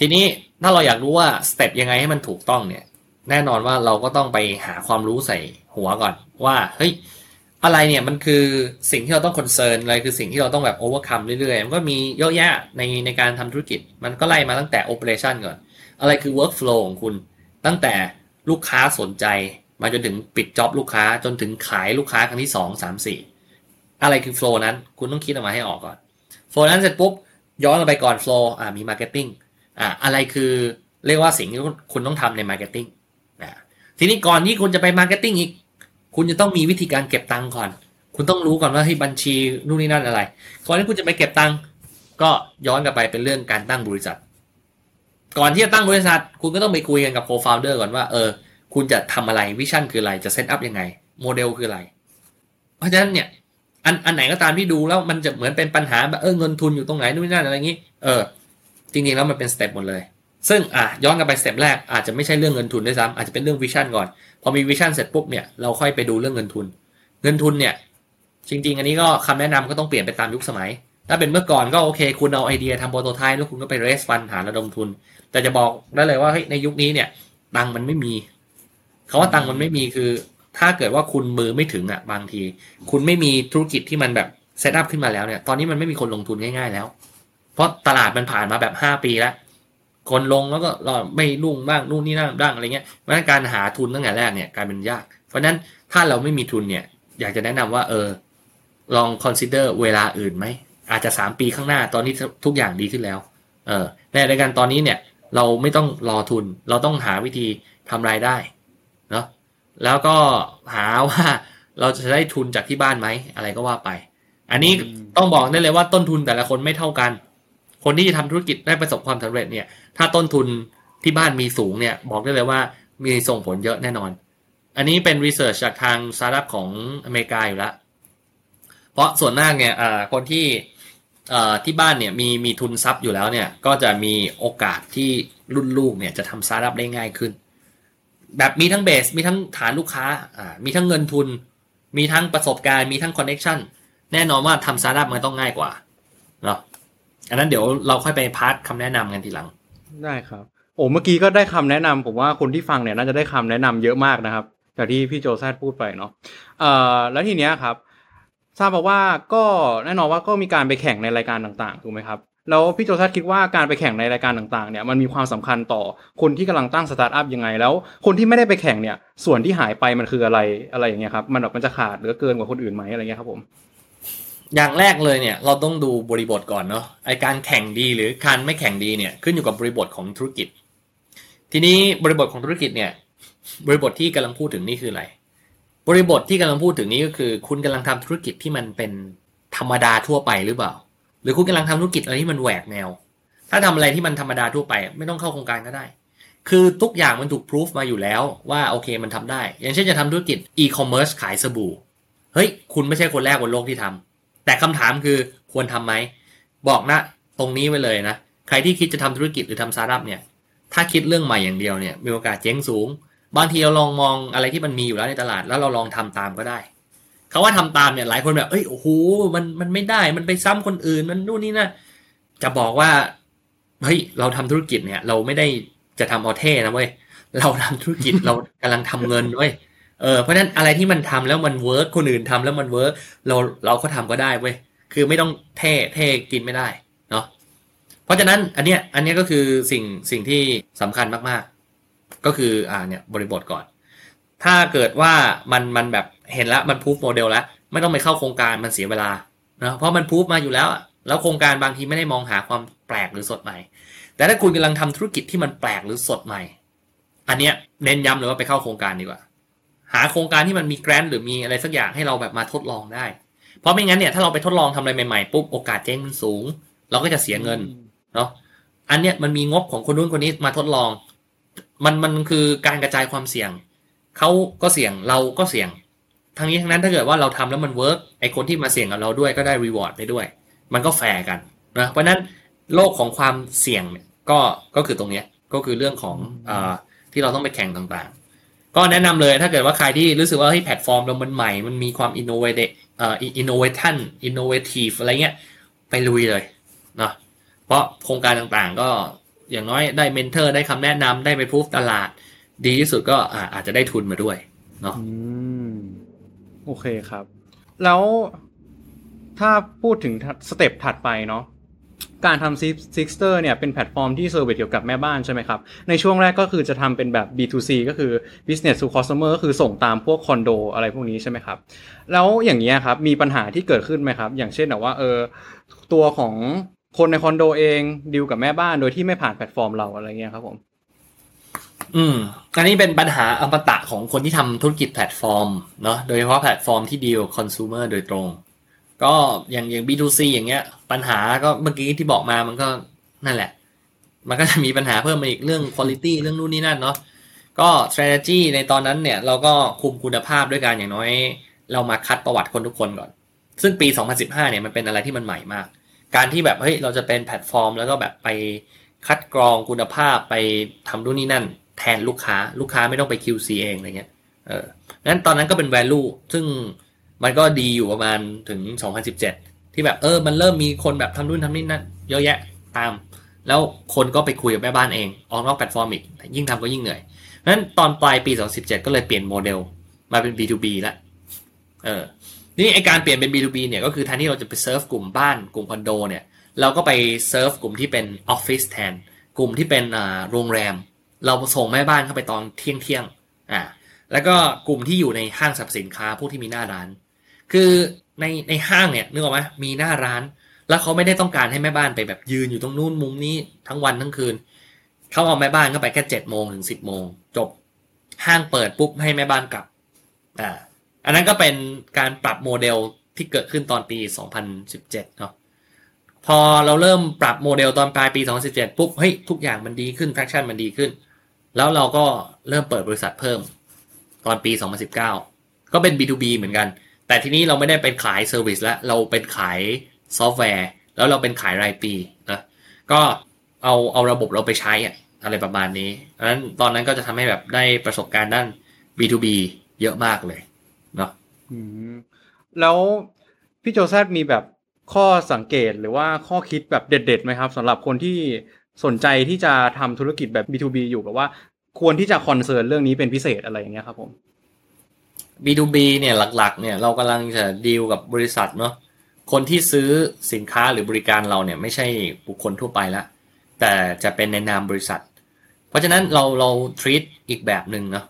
ทีนี้ถ้าเราอยากรู้ว่า step ยังไงให้มันถูกต้องเนี่ย แน่นอนว่าเราก็ต้องไปหาความรู้ใส่หัวก่อน ว่าเฮ้ย อะไรเนี่ยมันคือสิ่งที่เราต้อง concern อะไรคือสิ่งที่เราต้องแบบ overcome เรื่อยๆ มันก็มีเยอะแยะในในการทำธุรกิจ มันก็ไล่มาตั้งแต่ operation ก่อน อะไรคือ workflow ของคุณ ตั้งแต่ลูกค้าสนใจ มาจนถึงปิดจ็อบลูกค้าจนถึงขายลูกค้าครั้งที่สองสามสี่อะไรคือ flow นั้น คุณต้องคิดออกมาให้ออกก่อน flow นั้นเสร็จปุ๊บ ย้อนไปก่อน flow อ่ามี marketing อ่าอะไรคือเรียกว่าสิ่งที่คุณต้องทำใน marketing อ่าทีนี้ก่อนที่คุณจะไป marketing อีก คุณจะต้องมีวิธีการเก็บตังค์ก่อน คุณต้องรู้ก่อนว่าให้บัญชีนู่นนี่นั่นอะไรก่อนที่คุณจะไปเก็บตังค์ก็ย้อนกลับไปเป็นเรื่องการตั้งบริษัท ก่อนที่จะตั้งบริษัท คุณก็ต้องไปคุยกันกับโฟ o u เดอร์ก่อนว่าเออคุณจะทำอะไร vision คืออะไรจะ set up ยังไง โมเดลคืออะไร เพราะฉะนั้นเนี่ยอันอันไหนก็ตามที่ดูแล้วมันจะเหมือนเป็นปัญหาแบบเออเงินทุนอยู่ตรงไหนนู่นนี่นั่นอะไรอย่างนี้ เออ จริงๆแล้วมันเป็น step หมดเลย ซึ่งอะย้อนกลับไป step แรกอาจจะไม่ใช่เรื่องเงินทุนด้วยซ้ำอาจจะเป็นเรื่อง vision ก่อน พอมี vision เสร็จปุ๊บเนี่ยเราค่อยไปดูเรื่องเงินทุน เงินทุนเนี่ยจริง ๆ อันนี้ก็คำแนะนำก็ต้องเปลี่ยนไปตามยุคสมัย ถ้าเป็นเมื่อก่อนก็โอเค คุณเอาไอเดียทำ prototype แล้วคุณก็ไป raise fund หาระดมทุน แต่จะบอกได้เลยว่าเฮ้ยในยุคนี้เนี่ย ตังค์มันไม่มีคำว่าตังค์มันไม่มีคือ ถ้าเกิดว่าคุณมือไม่ถึงอะบางที คุณไม่มีธุรกิจที่มันแบบ set up ขึ้นมาแล้วเนี่ย ตอนนี้มันไม่มีคนลงทุนง่ายๆแล้ว เพราะตลาดมันผ่านมาแบบห้าปีแล้ว คนลงแล้วก็ไม่รุ่งบ้างนู่นนี่นั่นบ้างอะไรเงี้ยเพราะฉะนั้นการหาทุนตั้งแต่แรกเนี่ยกลายเป็นยาก เพราะฉะนั้นถ้าเราไม่มีทุนเนี่ยอยากจะแนะนำว่าเออลอง consider เวลาอื่นไหมอาจจะสามปีข้างหน้าตอนนี้ทุกอย่างดีขึ้นแล้วเออในรายการตอนนี้เนี่ยเราไม่ต้องรอทุนเราต้องหาวิธีทำรายได้เนาะแล้วก็หาว่าเราจะได้ทุนจากที่บ้านไหมอะไรก็ว่าไป อันนี้ต้องบอกได้เลยว่าต้นทุนแต่ละคนไม่เท่ากัน คนที่จะทำธุรกิจได้ประสบความสำเร็จเนี่ย ถ้าต้นทุนที่บ้านมีทุนเนี่ย บอกได้เลยว่ามีส่งผลเยอะแน่นอน อันนี้เป็น research จากทางสตาร์ทอัพของอเมริกาอยู่แล้วเพราะส่วนมากเนี่ยคนที่ที่บ้านเนี่ยมีมีทุนทรัพย์อยู่แล้วเนี่ย ก็จะมีโอกาสที่รุ่นลูกเนี่ยจะทำสตาร์ทอัพได้ง่ายขึ้น แบบมีทั้ง base มีทั้งฐานลูกค้าอ่ามีทั้งเงินทุน มีทั้งประสบการณ์ มีทั้ง connection แน่นอนว่าทำสตาร์ทอัพมันต้องง่ายกว่าเนาะ อันนั้นเดี๋ยวเราค่อยไป part คำแนะนำกันทีหลัง ได้ครับ โอ้เมื่อกี้ก็ได้คำแนะนำผมว่าคนที่ฟังเนี่ยน่าจะได้คำแนะนำเยอะมากนะครับจากที่พี่โจแซดพูดไปเนาะเอ่อแล้วทีเนี้ยครับ ทราบมาว่าก็แน่นอนว่าก็มีการไปแข่งในรายการต่างๆถูกไหมครับแล้วพี่โจแซดคิดว่าการไปแข่งในรายการต่างๆเนี่ยมันมีความสำคัญต่อคนที่กำลังตั้งสตาร์ทอัพยังไง แล้วคนที่ไม่ได้ไปแข่งเนี่ยส่วนที่หายไปมันคืออะไรอะไรอย่างเงี้ยครับมันแบบมันจะขาดหรือเกินกว่าคนอื่นไหมอะไรเงี้ยครับผม อย่างแรกเลยเนี่ยเราต้องดูบริบทก่อนเนาะไอการแข่งดีหรือการไม่แข่งดีเนี่ยขึ้นอยู่กับบริบทของธุรกิจ ทีนี้บริบทของธุรกิจเนี่ยบริบทที่กำลังพูดถึงนี่คืออะไร บริบทที่กำลังพูดถึงนี้ก็คือ คุณกำลังทำธุรกิจที่มันเป็นธรรมดาทั่วไปหรือเปล่า หรือคุณกำลังทำธุรกิจอะไรที่มันแหวกแนว ถ้าทำอะไรที่มันธรรมดาทั่วไป ไม่ต้องเข้าโครงการก็ได้ คือทุกอย่างมันถูกพิสูจมาอยู่แล้วว่าโอเคมันทำได้ อย่างเช่นจะทำธุรกิจอีคอมเมิร์ซขายสบู่เฮ้ยคุณไม่ใช่คนแรกบนโลกที่ทำ แต่คำถามคือควรทำไหม บอกนะ ตรงนี้ไว้เลยนะ ใครที่คิดจะทำธุรกิจหรือทำสตาร์ทอัพเนี่ย ถ้าคิดเรื่องใหม่อย่างเดียวเนี่ย มีโอกาสเจ๊งสูง บางทีเราลองมองอะไรที่มันมีอยู่แล้วในตลาด แล้วเราลองทำตามก็ได้เขาว่าทำตามเนี่ยหลายคนแบบ เอ้ย โอ้โห มันมันไม่ได้ มันไปซ้ำคนอื่น มันนู่นนี่นะ จะบอกว่า เฮ้ย เราทำธุรกิจเนี่ย เราไม่ได้จะทำเอาเท่นะเว้ย เราทำธุรกิจเรากำลังทำเงินเว้ย เออเพราะฉะนั้นอะไรที่มันทำแล้วมัน work คนอื่นทำแล้วมัน work เราเราก็ทำก็ได้เว้ยคือไม่ต้องเท่เท่กินไม่ได้เนาะเพราะฉะนั้นอันเนี้ยอันเนี้ยก็คือสิ่งสิ่งที่สำคัญมากก็คืออ่าเนี่ยบริบทก่อน ถ้าเกิดว่ามันมันแบบเห็นแล้วมัน prove model แล้วไม่ต้องไปเข้าโครงการมันเสียเวลานะเพราะมันพูฟมาอยู่แล้ว แล้วโครงการบางทีไม่ได้มองหาความแปลกหรือสดใหม่ แต่ถ้าคุณกำลังทำธุรกิจที่มันแปลกหรือสดใหม่ อันเนี้ยเน้นย้ำเลยว่าไปเข้าโครงการดีกว่า หาโครงการที่มันมี grant หรือมีอะไรสักอย่างให้เราแบบมาทดลองได้ เพราะไม่งั้นเนี่ยถ้าเราไปทดลองทำอะไรใหม่ๆปุ๊บโอกาสเจ๊งมันสูง เราก็จะเสียเงินเนาะอันเนี้ยมันมีงบของคนนู้นคนนี้มาทดลอง มันมันคือการกระจายความเสี่ยงเขาก็เสี่ยงเราก็เสี่ยงทั้งนี้ทั้งนั้นถ้าเกิดว่าเราทำแล้วมัน work ไอคนที่มาเสี่ยงกับเราด้วยก็ได้ reward ไปด้วย มันก็แฟร์กันนะเพราะนั้นโลกของความเสี่ยงเนี่ยก็ก็คือตรงนี้ก็คือเรื่องของอที่เราต้องไปแข่งต่างๆ ก็แนะนำเลยถ้าเกิดว่าใครที่รู้สึกว่าเฮ้ยแพลตฟอร์มเรามันใหม่ มันมีความ innovate เอ่อ innovation innovative อะไรเงี้ย ไปลุยเลยเนาะเพราะโครงการต่างๆ ก็อย่างน้อยได้ mentor ได้คำแนะนำได้ไปพูฟตลาด ดีที่สุดก็อาจจะได้ทุนมาด้วยเนาะโอเคครับ แล้วถ้าพูดถึง step ถัดไปเนาะ การทำซิกเตอร์เนี่ยเป็นแพลตฟอร์มที่ service เกี่ยวกับแม่บ้านใช่ไหมครับ ในช่วงแรกก็คือจะทำเป็นแบบ B2C ก็คือ business to customer ก็คือส่งตามพวกคอนโดอะไรพวกนี้ใช่ไหมครับ แล้วอย่างนี้ครับมีปัญหาที่เกิดขึ้นไหมครับ อย่างเช่นแบบว่าเออตัวของคนในคอนโดเองดิวกับแม่บ้านโดยที่ไม่ผ่านแพลตฟอร์มเราอะไรเงี้ยครับผม อืมอันนี้เป็นปัญหาอมตะของคนที่ทำธุรกิจแพลตฟอร์มเนาะโดยเฉพาะแพลตฟอร์มที่ดีลคอน sumer โดยตรง ก็อย่างอย่าง B2C อย่างเงี้ย ปัญหาก็เมื่อกี้ที่บอกมามันก็นั่นแหละ มันก็จะมีปัญหาเพิ่มมาอีกเรื่อง quality เรื่องนู่นนี่นั่นเนาะก็ strategy ในตอนนั้นเนี่ยเราก็คุมคุณภาพด้วยการอย่างน้อย เรามาคัดประวัติคนทุกคนก่อน ซึ่งปี 2015 เนี่ยมันเป็นอะไรที่มันใหม่มาก การที่แบบเฮ้ยเราจะเป็นแพลตฟอร์ม แล้วก็แบบไปคัดกรองคุณภาพไปทำนู่นนี่นั่น แทนลูกค้าลูกค้าไม่ต้องไป QC เองอะไรเงี้ยเออนั้นตอนนั้นก็เป็น value ซึ่ง มันก็ดีอยู่ประมาณถึง 2017 ที่แบบเออ มันเริ่มมีคนแบบทำนู่นทำนี่นั่นเยอะแยะตาม แล้วคนก็ไปคุยกับแม่บ้านเอง ออกนอกแพลตฟอร์มอีก ยิ่งทำก็ยิ่งเหนื่อยนั้นตอนปลายปี 2017 ก็เลยเปลี่ยนโมเดลมาเป็น B2B แล้วเออนี่ไอการเปลี่ยนเป็น B2B เนี่ยก็คือแทนที่เราจะไปเซิร์ฟกลุ่มบ้านกลุ่มคอนโดเนี่ยเราก็ไปเซิร์ฟกลุ่มที่เป็นออฟฟิศแทน กลุ่มที่เป็นอ่าโรงแรม เราส่งแม่บ้านเข้าไปตอนเที่ยงเที่ยงอ่าแล้วก็กลุ่มที่อยู่ในห้างสรรพสินค้าพวกที่มีหน้าร้าน คือในในห้างเนี่ยนึกออกไหมมีหน้าร้าน แล้วเขาไม่ได้ต้องการให้แม่บ้านไปแบบยืนอยู่ตรงนู้นมุมนี้ทั้งวันทั้งคืนเขาเอาแม่บ้านเข้าไปแค่เจ็ดโมงถึงสิบโมงจบห้างเปิดปุ๊บให้แม่บ้านกลับอ่าอันนั้นก็เป็นการปรับโมเดลที่เกิดขึ้นตอนปี 2017เนาะพอเราเริ่มปรับโมเดลตอนปลายปี 2017 ปุ๊บ เฮ้ย ทุกอย่างมันดีขึ้น traction มันดีขึ้น แล้วเราก็เริ่มเปิดบริษัทเพิ่ม ตอนปี 2019 ก็เป็น B2B เหมือนกัน แต่ทีนี้เราไม่ได้เป็นขาย service แล้วเราเป็นขายซอฟต์แวร์ แล้วเราเป็นขายรายปีนะก็เอาเอาระบบเราไปใช้อะอะไรประมาณนี้ดังนั้นตอนนั้นก็จะทำให้แบบได้ประสบการณ์ด้าน B2B เยอะมากเลยเนาะแล้วพี่โจแซดมีแบบข้อสังเกตหรือว่าข้อคิดแบบเด็ดๆไหมครับสำหรับคนที่สนใจที่จะทำธุรกิจแบบ B2B อยู่แบบว่า ควรที่จะคอนเซิร์นเรื่องนี้เป็นพิเศษอะไรอย่างเงี้ยครับผม B2B เนี่ยหลักๆเนี่ยเรากำลังจะดีลกับบริษัทเนาะคนที่ซื้อสินค้าหรือบริการเราเนี่ยไม่ใช่บุคคลทั่วไปละแต่จะเป็นในนามบริษัท เพราะฉะนั้นเราเรา treat อีกแบบหนึ่งเนาะ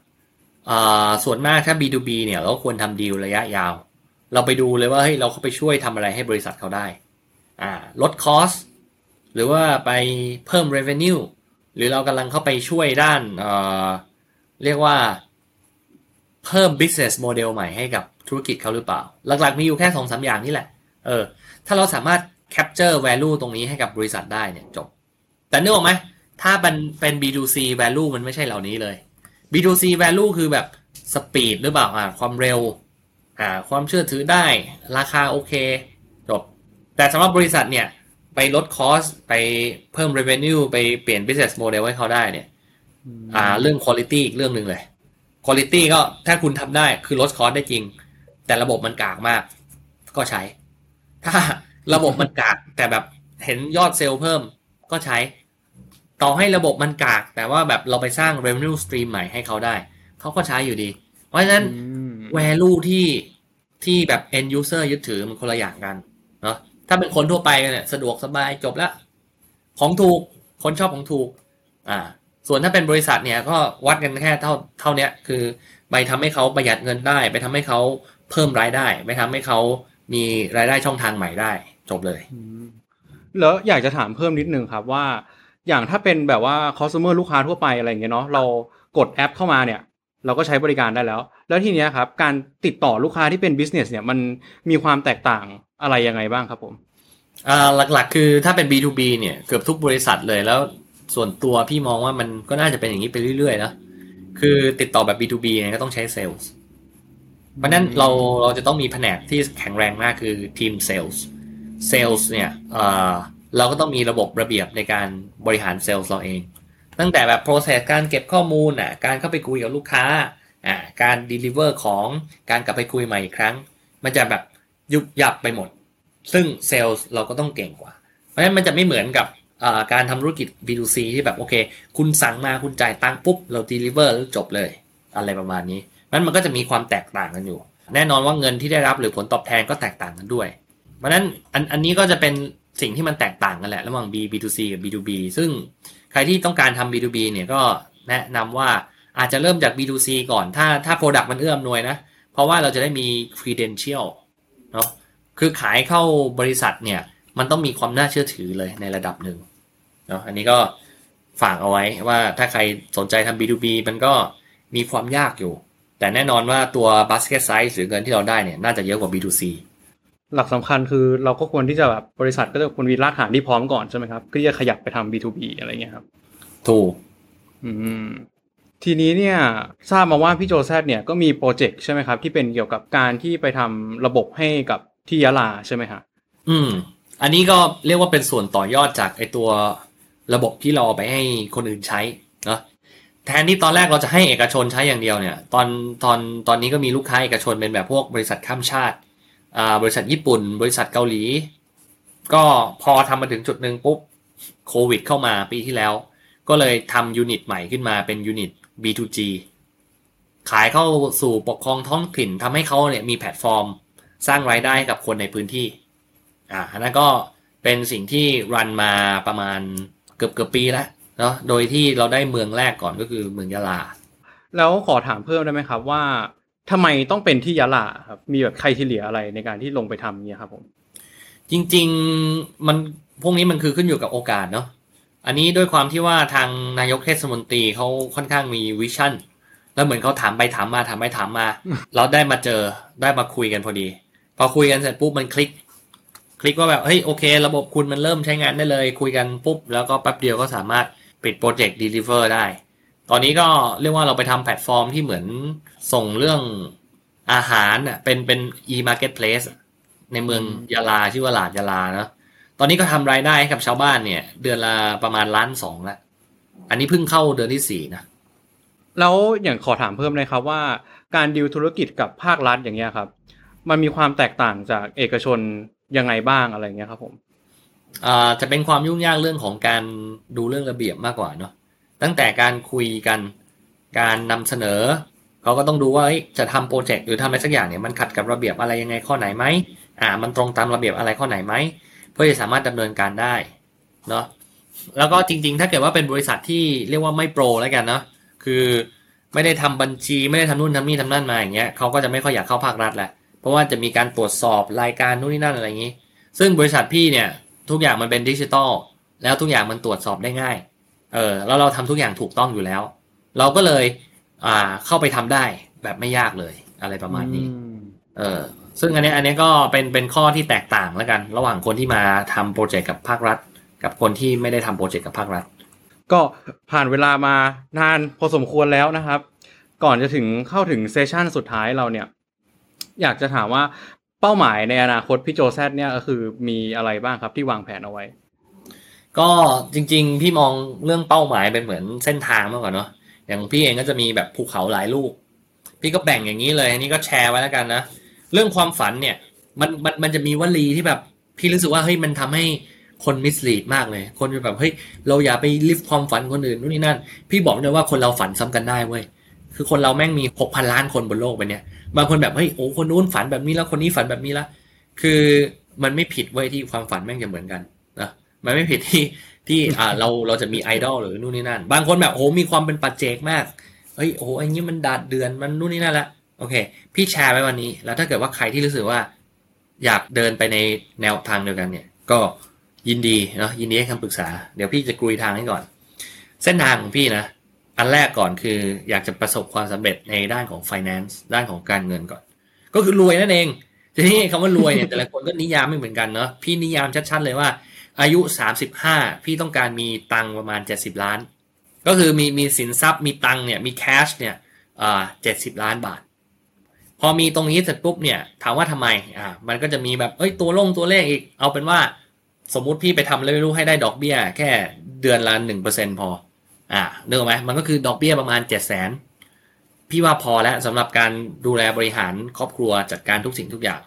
ส่วนมากถ้า B2B เนี่ยเราควรทำดีลระยะยาว เราไปดูเลยว่าเฮ้ยเราเข้าไปช่วยทำอะไรให้บริษัทเขาได้ลดคอสหรือว่าไปเพิ่ม revenue หรือเรากำลังเข้าไปช่วยด้านเอ่อเรียกว่า เพิ่ม business model ใหม่ให้กับธุรกิจเขาหรือเปล่า หลักๆมีอยู่แค่สองสาอย่างนี่แหละ เออ ถ้าเราสามารถ capture value ตรงนี้ให้กับบริษัทได้เนี่ยจบ แต่นึกออกไหม ถ้าเป็นเป็น B2C value มันไม่ใช่เหล่านี้เลย B2C value คือแบบ speed หรือเปล่า อ่า ความเร็ว อ่า ความเชื่อถือได้ ราคาโอเค จบ แต่สำหรับบริษัทเนี่ย ไปลด cost ไปเพิ่ม revenue ไปเปลี่ยน business model ให้เขาได้เนี่ย อ่า เรื่อง quality อีกเรื่องหนึ่งเลย quality ก็ถ้าคุณทำได้คือลดคอสได้จริง แต่ระบบมันกากมาก ก็ใช้ ถ้าระบบมันกาก แต่แบบเห็นยอดเซลล์เพิ่มก็ใช้ ต่อให้ระบบมันกาก แต่ว่าแบบเราไปสร้าง revenue stream ใหม่ให้เขาได้ เขาก็ใช้อยู่ดี เพราะฉะนั้น value ที่ที่แบบ end user ยึดถือมันคนละอย่างกันเนาะถ้าเป็นคนทั่วไปเนี่ยสะดวกสบายจบละของถูกคนชอบของถูก อ่า ส่วนถ้าเป็นบริษัทเนี่ยก็วัดกันแค่เท่าเท่าเนี้ยคือไปทำให้เขาประหยัดเงินได้ ไปทำให้เขาเพิ่มรายได้ ไปทำให้เขามีรายได้ช่องทางใหม่ได้ จบเลยอืมแล้วอยากจะถามเพิ่มนิดนึงครับว่า อย่างถ้าเป็นแบบว่า customer ลูกค้าทั่วไปอะไรอย่างเงี้ยเนาะเรากดแอปเข้ามาเนี่ย เราก็ใช้บริการได้แล้ว แล้วทีเนี้ยครับ การติดต่อลูกค้าที่เป็น business เนี่ยมันมีความแตกต่างอะไรยังไงบ้างครับผมอ่าหลักๆ คือถ้าเป็น B2B เนี่ยเกือบทุกบริษัทเลยแล้ว ส่วนตัวพี่มองว่ามันก็น่าจะเป็นอย่างนี้ไปเรื่อยๆนะคือติดต่อแบบ B2B เนี่ยก็ต้องใช้เซลส์เพราะฉะนั้นเราเราจะต้องมีแผนกที่แข็งแรงมากคือทีมเซลส์เซลส์เนี่ยเอ่อเราก็ต้องมีระบบระเบียบในการบริหารเซลส์เราเอง ตั้งแต่แบบ process การเก็บข้อมูลอะการเข้าไปคุยกับลูกค้าอ่าการ deliver ของการกลับไปคุยใหม่อีกครั้ง มันจะแบบยุบยับไปหมด ซึ่งเซลล์เราก็ต้องเก่งกว่า เพราะฉะนั้นมันจะไม่เหมือนกับอ่า การทำธุรกิจ B2C ที่แบบโอเค คุณสั่งมาคุณจ่ายตังค์ปุ๊บ เรา deliver แล้วจบเลย อะไรประมาณนี้นั้นมันก็จะมีความแตกต่างกันอยู่ แน่นอนว่าเงินที่ได้รับหรือผลตอบแทนก็แตกต่างกันด้วย เพราะนั้นอันอันนี้ก็จะเป็นสิ่งที่มันแตกต่างกันแหละ ระหว่าง B B2C กับ B2B ซึ่งใครที่ต้องการทำ B2B เนี่ยก็แนะนำว่าอาจจะเริ่มจาก B2C ก่อน ถ้าถ้า Product มันเอื้อมหน่วยนะ เพราะว่าเราจะได้มี credential เนาะคือขายเข้าบริษัทเนี่ย มันต้องมีความน่าเชื่อถือเลยในระดับหนึ่ง เนาะอันนี้ก็ฝากเอาไว้ว่าถ้าใครสนใจทำ B2B มันก็มีความยากอยู่ แต่แน่นอนว่าตัว basket size หรือเงินที่เราได้เนี่ยน่าจะเยอะกว่า B2C หลักสำคัญคือเราก็ควรที่จะแบบบริษัทก็จะควรมีรากฐานที่พร้อมก่อนใช่ไหมครับเพื่อที่จะขยับไปทำ B2B อะไรเงี้ยครับ ถูก อืม ทีนี้เนี่ยทราบมาว่าพี่โจแซดเนี่ยก็มีโปรเจกต์ใช่ไหมครับ ที่เป็นเกี่ยวกับการที่ไปทำระบบให้กับที่ยะลาใช่ไหมฮะ อืม อันนี้ก็เรียกว่าเป็นส่วนต่อยอดจากไอตัว ระบบที่เราเอาไปให้คนอื่นใช้เนาะแทนที่ตอนแรกเราจะให้เอกชนใช้อย่างเดียวเนี่ย ตอนตอนตอนนี้ก็มีลูกค้าเอกชนเป็นแบบพวกบริษัทข้ามชาติอ่าบริษัทญี่ปุ่น บริษัทเกาหลี ก็พอทำมาถึงจุดหนึ่งปุ๊บโควิด เข้ามาปีที่แล้ว ก็เลยทำ unit ใหม่ขึ้นมาเป็น unit B2G ขายเข้าสู่ปกครองท้องถิ่นทำให้เขาเนี่ยมีแพลตฟอร์ม สร้างรายได้ให้กับคนในพื้นที่อ่านนั้นก็เป็นสิ่งที่ run มาประมาณ กือบเกือบปีแล้วเนาะโดยที่เราได้เมืองแรกก่อนก็คือเมืองยะลา แล้วขอถามเพิ่มได้ไหมครับว่าทำไมต้องเป็นที่ยะลาครับมีแบบ criteria อะไรในการที่ลงไปทำเนี่ยครับผมจริงๆมันพวกนี้มันคือขึ้นอยู่กับโอกาสเนาะอันนี้ด้วยความที่ว่าทางนายกเทศมนตรีเขาค่อนข้างมี vision แล้วเหมือนเขาถามไปถามมาถามไปถามมา เราได้มาเจอได้มาคุยกันพอดี พอคุยกันเสร็จปุ๊บมัน click click ว่าแบบเฮ้ยโอเค ระบบคุณมันเริ่มใช้งานได้เลย คุยกันปุ๊บ แล้วก็แป๊บเดียวก็สามารถปิดโปรเจกต์ deliver ได้ ตอนนี้ก็เรียกว่าเราไปทำแพลตฟอร์มที่เหมือนส่งเรื่องอาหารอะเป็นเป็น e-marketplace ในเมืองยาลาชื่อว่าหลาดยาลาเนาะตอนนี้ก็ทำรายได้ให้กับชาวบ้านเนี่ย เดือนละประมาณล้านสองแล้วอันนี้เพิ่งเข้าเดือนที่สี่นะแล้วอย่างขอถามเพิ่มเลยครับว่าการดิวธุรกิจกับภาครัฐอย่างเงี้ยครับ มันมีความแตกต่างจากเอกชน ยังไงบ้างอะไรเงี้ยครับผมอ่าจะเป็นความยุ่งยากเรื่องของการดูเรื่องระเบียบมากกว่าเนาะตั้งแต่การคุยกันการนำเสนอเขาก็ต้องดูว่าจะทำโปรเจกต์หรือทำอะไรสักอย่างเนี่ยมันขัดกับระเบียบอะไรยังไงข้อไหนไหมอ่า มันตรงตามระเบียบอะไรข้อไหนไหมเพื่อจะสามารถดำเนินการได้เนาะแล้วก็จริง ๆ ถ้าเกิดว่าเป็นบริษัทที่เรียกว่าไม่โปรแล้วกันเนาะคือไม่ได้ทำบัญชีไม่ได้ทำนู่นทำนี่ทำนั่นมาอย่างเงี้ยเขาก็จะไม่ค่อยอยากเข้าภาครัฐแหละ เพราะว่าจะมีการตรวจสอบรายการนู่นนี่นั่นอะไรอย่างงี้ ซึ่งบริษัทพี่เนี่ยทุกอย่างมันเป็นดิจิตอลแล้วทุกอย่างมันตรวจสอบได้ง่าย เออแล้วเราทำทุกอย่างถูกต้องอยู่แล้ว เราก็เลยอ่าเข้าไปทำได้แบบไม่ยากเลยอะไรประมาณนี้ เออซึ่งอันนี้อันนี้ก็เป็นเป็นข้อที่แตกต่างแล้วกัน ระหว่างคนที่มาทำโปรเจกต์กับภาครัฐ กับคนที่ไม่ได้ทำโปรเจกต์กับภาครัฐ ก็ผ่านเวลามานานพอสมควรแล้วนะครับ ก่อนจะถึงเข้าถึง session สุดท้ายเราเนี่ย อยากจะถามว่าเป้าหมายในอนาคตพี่โจแซดเนี่ยก็คือมีอะไรบ้างครับที่วางแผนเอาไว้ ก็จริง ๆ พี่มองเรื่องเป้าหมายเป็นเหมือนเส้นทางมากกว่าเนาะอย่างพี่เองก็จะมีแบบภูเขาหลายลูก พี่ก็แบ่งอย่างนี้เลยอันนี้ก็แชร์ไว้แล้วกันนะเรื่องความฝันเนี่ยมันมันมันจะมีวลีที่แบบ พี่รู้สึกว่าเฮ้ยมันทำให้คนมิสลีดมากเลย คนจะแบบเฮ้ยเราอย่าไปลิฟความฝันคนอื่นนู่นนี่นั่น พี่บอกเลยว่าคนเราฝันซ้ำกันได้เว้ย คือคนเราแม่งมีหกพันล้านคนบนโลกไปเนี่ย บางคนแบบเฮ้ยโอ้คนนู้นฝันแบบนี้แล้วคนนี้ฝันแบบนี้ละคือมันไม่ผิดเว้ยที่ความฝันแม่งจะเหมือนกันนะมันไม่ผิดที่ที่อ่าเราเราจะมีไอดอลหรือนู่นนี่นั่น บางคนแบบโอ้มีความเป็นปัจเจกมากเฮ้ยโอ้อันนี้มันดาดเดือนมันนู่นนี่นั่นละโอเค พี่แชร์ไว้วันนี้ แล้วถ้าเกิดว่าใครที่รู้สึกว่า อยากเดินไปในแนวทางเดียวกันเนี่ย ก็ยินดีเนาะยินดีให้คำปรึกษา เดี๋ยวพี่จะกรุยทางให้ก่อน เส้นทางของพี่นะ อันแรกก่อนคืออยากจะประสบความสำเร็จในด้านของ finance ด้านของการเงินก่อน ก็คือรวยนั่นเอง ทีนี้คำว่ารวยเนี่ยแต่ละคนก็นิยามไม่เหมือนกันเนาะพี่นิยามชัดๆเลยว่า อายุ 35 พี่ต้องการมีตังประมาณ 70 ล้าน ก็คือมีมีสินทรัพย์มีตังเนี่ยมีแคชเนี่ยอ่าเจ็ดสิบล้านบาท พอมีตรงนี้เสร็จปุ๊บเนี่ยถามว่าทำไมอ่ามันก็จะมีแบบเอ้ยตัวลงตัวเลขอีกเอาเป็นว่าสมมุติพี่ไปทำอะไรไม่รู้ให้ได้ดอกเบี้ย แค่เดือนละหนึ่งเปอร์เซ็นพอ อ่าเนกอะไหมมันก็คือดอกเบี้ยประมาณเจ็ดแสนพี่ว่าพอแล้วสำหรับการดูแลบริหารครอบครัวจัดการทุกสิ่งทุกอย่าง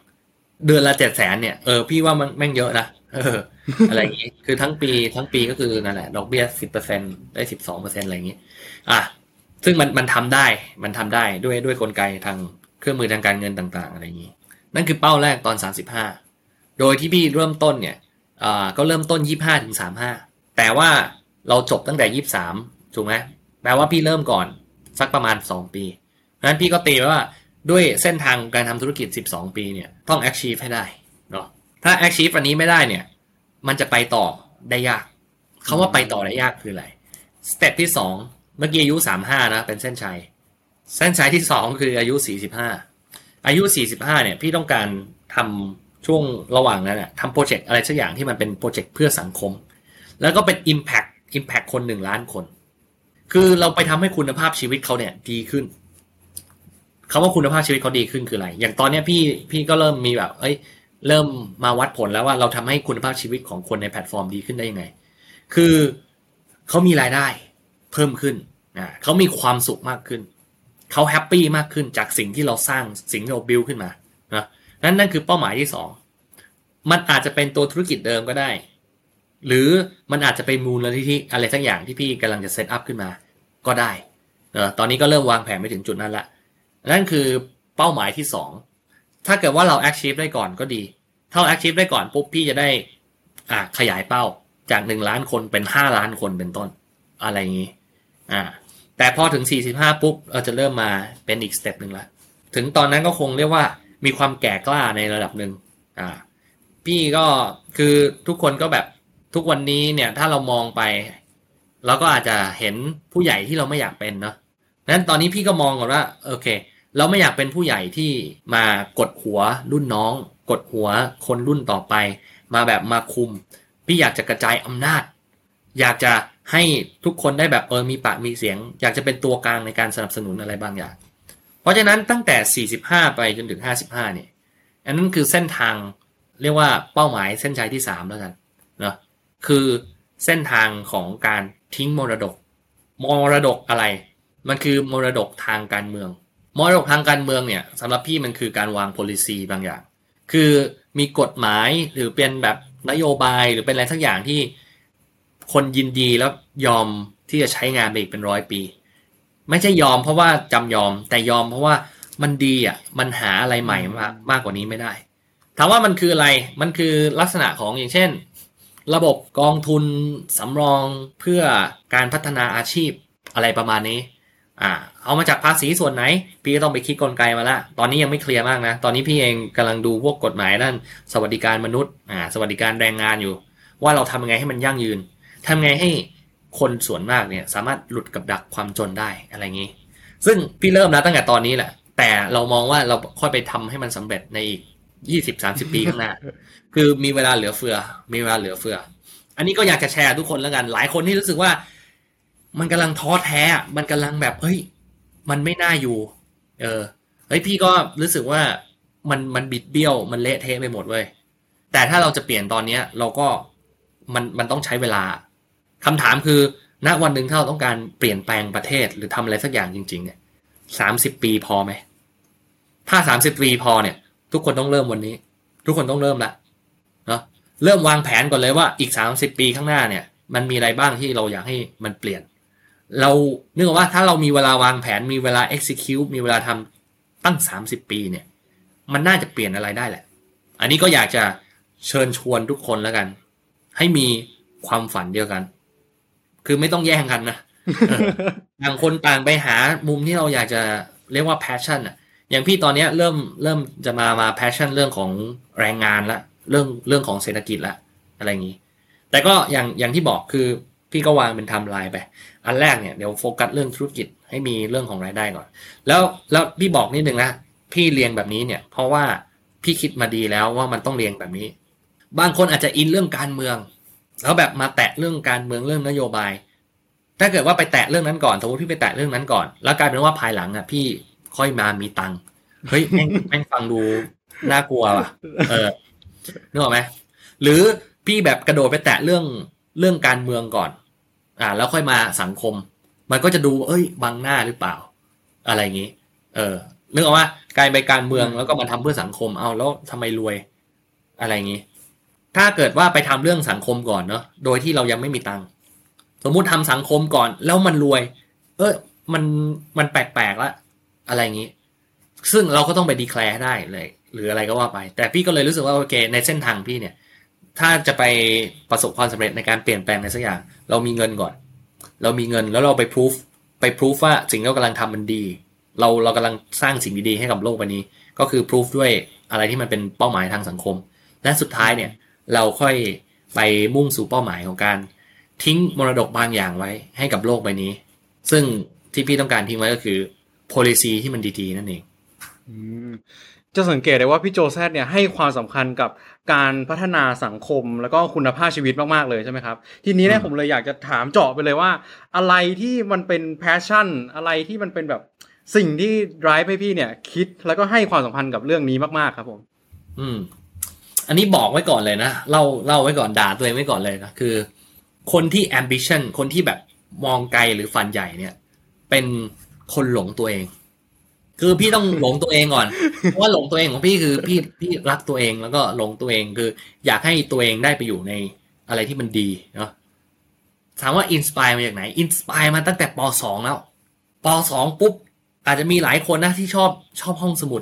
เดือนละเจ็ดแสนเนี่ยเออพี่ว่ามันแม่งเยอะนะเอออะไรอย่างงี้คือทั้งปีทั้งปีก็คือนั่นแหละดอกเบี้ยสิบเปอร์เซ็นได้สิบสองเปอร์เซ็นอะไรอย่างงี้ อะซึ่งมันมันทำได้มันทำได้ด้วยด้วยกลไกทางเครื่องมือทางการเงินต่าง ๆ อะไรอย่างงี้ นั่นคือเป้าแรกตอนสามสิบห้าโดยที่พี่เริ่มต้นเนี่ยอ่าก็เริ่มต้นยี่ห้าถึงสามห้าแต่ว่า เราจบตั้งแต่ยี่สามถูกไหมแปลว่าพี่เริ่มก่อนสักประมาณสองปีเพราะฉะนั้นพี่ก็ตีไว้ว่าด้วยเส้นทางการทำธุรกิจ 12 ปีเนี่ยต้อง achieve ให้ได้เนาะถ้า achieve อันนี้ไม่ได้เนี่ย มันจะไปต่อได้ยากคาว่าไปต่อได้ยากคืออะไรสเต็ปที่สองเมื่อกี้อายุสามห้านะ เป็นเส้นชัย เส้นชัยที่สองคืออายุสี่สิบห้าอายุสี่สิบห้าเนี่ย พี่ต้องการทำช่วงระหว่างนั้นอะทำโปรเจกต์อะไรสักอย่างที่มันเป็นโปรเจกต์เพื่อสังคม แล้วก็เป็น Impact Impact คนหนึ่งล้านคน คือเราไปทำให้คุณภาพชีวิตเขาเนี่ยดีขึ้นคำว่าคุณภาพชีวิตเขาดีขึ้นคืออะไร อย่างตอนเนี้ยพี่พี่ก็เริ่มมีแบบ เอ้ย เริ่มมาวัดผลแล้วว่าเราทำให้คุณภาพชีวิตของคนในแพลตฟอร์มดีขึ้นได้ยังไง คือเขามีรายได้เพิ่มขึ้นอ่าเขามีความสุขมากขึ้น เขาแฮปปี้มากขึ้นจากสิ่งที่เราสร้างสิ่งที่เราบิวขึ้นมานะนั่นนั่นคือเป้าหมายที่สอง มันอาจจะเป็นตัวธุรกิจเดิมก็ได้ หรือมันอาจจะเป็นมูลนิธิอะไรสักอย่างที่พี่กำลังจะ set up ขึ้นมา ก็ได้เออตอนนี้ก็เริ่มวางแผนไปถึงจุดนั้นละนั่นคือเป้าหมายที่สองถ้าเกิดว่าเรา achieve ได้ก่อนก็ดี ถ้าเรา achieve ได้ก่อนปุ๊บพี่จะได้อ่าขยายเป้าจากหนึ่งล้านคนเป็นห้าล้านคนเป็นต้นอะไรอย่างนี้อ่าแต่พอถึงสี่สิบห้าปุ๊บเราจะเริ่มมาเป็นอีก step หนึ่งละถึงตอนนั้นก็คงเรียกว่ามีความแก่กล้าในระดับหนึ่งอ่าพี่ก็คือทุกคนก็แบบ ทุกวันนี้เนี่ยถ้าเรามองไปเราก็อาจจะเห็นผู้ใหญ่ที่เราไม่อยากเป็นเนาะนั้นตอนนี้พี่ก็มองก่อนว่าโอเค เราไม่อยากเป็นผู้ใหญ่ที่มากดหัวรุ่นน้อง กดหัวคนรุ่นต่อไป มาแบบมาคุม พี่อยากจะกระจายอำนาจ อยากจะให้ทุกคนได้แบบเออมีปากมีเสียง อยากจะเป็นตัวกลางในการสนับสนุนอะไรบางอย่าง เพราะฉะนั้นตั้งแต่ 45 ไปจนถึง 55 เนี่ย อันนั้นคือเส้นทางเรียกว่าเป้าหมายเส้นชัยที่ 3 แล้วกัน คือเส้นทางของการทิ้งมรดก มรดกอะไร มันคือมรดกทางการเมือง มรดกทางการเมืองเนี่ยสำหรับพี่มันคือการวาง policy บางอย่าง คือมีกฎหมายหรือเป็นแบบนโยบายหรือเป็นอะไรสักอย่างที่คนยินดีแล้วยอมที่จะใช้งานไปอีกเป็นร้อยปี ไม่ใช่ยอมเพราะว่าจำยอมแต่ยอมเพราะว่ามันดีอะมันหาอะไรใหม่มากมากกว่านี้ไม่ได้ถามว่ามันคืออะไรมันคือลักษณะของอย่างเช่น ระบบกองทุนสำรองเพื่อการพัฒนาอาชีพอะไรประมาณนี้อ่าเอามาจากภาษีส่วนไหน พี่ก็ต้องไปคิดกลไกมาละตอนนี้ยังไม่เคลียร์มากนะ ตอนนี้พี่เองกำลังดูพวกกฎหมายด้านสวัสดิการมนุษย์อ่าสวัสดิการแรงงานอยู่ ว่าเราทำยังไงให้มันยั่งยืนทำไงให้คนส่วนมากเนี่ยสามารถหลุดกับดักความจนได้อะไรอย่างนี้ ซึ่งพี่เริ่มนะตั้งแต่ตอนนี้แหละ แต่เรามองว่าเราค่อยไปทำให้มันสำเร็จในอีก ยี่สิบสามสิบปีข้างหน้า คือมีเวลาเหลือเฟือ มีเวลาเหลือเฟือ อันนี้ก็อยากจะแชร์ทุกคนแล้วกัน หลายคนที่รู้สึกว่า มันกำลังท้อแท้ มันกำลังแบบเฮ้ย มันไม่น่าอยู่ เออ เฮ้ยพี่ก็รู้สึกว่ามันมันบิดเบี้ยว มันเละเทะไปหมดเว้ย แต่ถ้าเราจะเปลี่ยนตอนเนี้ย เราก็มันมันต้องใช้เวลาคำถามคือณวันหนึ่งถ้าเราต้องการเปลี่ยนแปลงประเทศหรือทำอะไรสักอย่างจริง ๆ เนี่ยสามสิบปีพอไหม ถ้าสามสิบปีพอเนี่ย ทุกคนต้องเริ่มวันนี้ ทุกคนต้องเริ่มละเนาะเริ่มวางแผนก่อนเลยว่าอีกสามสิบปีข้างหน้าเนี่ย มันมีอะไรบ้างที่เราอยากให้มันเปลี่ยน เรานึกว่าถ้าเรามีเวลาวางแผนมีเวลา execute มีเวลาทำตั้งสามสิบปีเนี่ย มันน่าจะเปลี่ยนอะไรได้แหละ อันนี้ก็อยากจะเชิญชวนทุกคนแล้วกัน ให้มีความฝันเดียวกัน คือไม่ต้องแย่งกันนะต่างคนต่างไปหามุมที่เราอยากจะเรียกว่า passion อะ อย่างพี่ตอนนี้เริ่มเริ่มจะมามา passion เรื่องของแรงงานละเรื่องเรื่องของเศรษฐกิจละอะไรอย่างนี้ แต่ก็อย่างอย่างที่บอกคือพี่ก็วางเป็นไทม์ไลน์ไป อันแรกเนี่ยเดี๋ยวโฟกัสเรื่องธุรกิจให้มีเรื่องของรายได้ก่อน แล้วแล้วพี่บอกนิดนึงนะพี่เรียงแบบนี้เนี่ย เพราะว่าพี่คิดมาดีแล้วว่ามันต้องเรียงแบบนี้ บางคนอาจจะอินเรื่องการเมือง แล้วแบบมาแตะเรื่องการเมืองเรื่องนโยบาย ถ้าเกิดว่าไปแตะเรื่องนั้นก่อนสมมติพี่ไปแตะเรื่องนั้นก่อน แล้วกลายเป็นว่าภายหลังอะพี่ ค่อยมามีตังค์เฮ้ยแม่งแม่งฟังดูน่ากลัวว่ะ เออนึกออกไหมหรือพี่แบบกระโดดไปแตะเรื่องเรื่องการเมืองก่อน อ่า แล้วค่อยมาสังคม มันก็จะดู เอ้ยบังหน้าหรือเปล่า อะไรอย่างนี้ เออนึกออกว่ากลายไปการเมืองแล้วก็มาทำเพื่อสังคมเอาแล้วทำไมรวย อะไรอย่างนี้ ถ้าเกิดว่าไปทำเรื่องสังคมก่อนเนาะโดยที่เรายังไม่มีตังค์สมมุติทำสังคมก่อน แล้วมันรวย เออมันมันแปลกๆละ อะไรอย่างนี้ ซึ่งเราก็ต้องไปดีแคลร์ได้เลย หรืออะไรก็ว่าไป แต่พี่ก็เลยรู้สึกว่าโอเค ในเส้นทางพี่เนี่ย ถ้าจะไปประสบความสำเร็จในการเปลี่ยนแปลงในสักอย่าง เรามีเงินก่อน เรามีเงินแล้วเราไปพิสูจไปพิสูจว่าสิ่งที่เรากำลังทำมันดี เราเรากำลังสร้างสิ่งดีๆให้กับโลกใบนี้ ก็คือพิสูจด้วยอะไรที่มันเป็นเป้าหมายทางสังคม และสุดท้ายเนี่ยเราค่อยไปมุ่งสู่เป้าหมายของการทิ้งมรดกบางอย่างไว้ให้กับโลกใบนี้ ซึ่งที่พี่ต้องการทิ้งไว้ก็คือ policy ที่มันดีๆ นั่นเองอืมจะสังเกตได้ว่าพี่โจแซดเนี่ยให้ความสำคัญกับการพัฒนาสังคมแล้วก็คุณภาพชีวิตมากๆเลยใช่ไหมครับ ทีนี้เนี่ยอืมผมเลยอยากจะถามเจาะไปเลยว่า อะไรที่มันเป็นแพชชั่น อะไรที่มันเป็นแบบสิ่งที่ drive ให้พี่เนี่ย คิดแล้วก็ให้ความสำคัญกับเรื่องนี้มากๆครับผม อืม อันนี้บอกไว้ก่อนเลยนะเล่าเล่าไว้ก่อนด่าตัวเองไว้ก่อนเลยนะคือ คนที่ ambition คนที่แบบมองไกลหรือฝันใหญ่เนี่ย เป็น คนหลงตัวเอง คือพี่ต้องหลงตัวเองก่อนเพราะว่าหลงตัวเองของพี่คือพี่พี่รักตัวเองแล้วก็หลงตัวเองคือ อยากให้ตัวเองได้ไปอยู่ในอะไรที่มันดีเนาะถามว่า inspire มาจากไหน inspire มาตั้งแต่ปสองแล้วปสองปุ๊บอาจจะมีหลายคนนะที่ชอบชอบห้องสมุด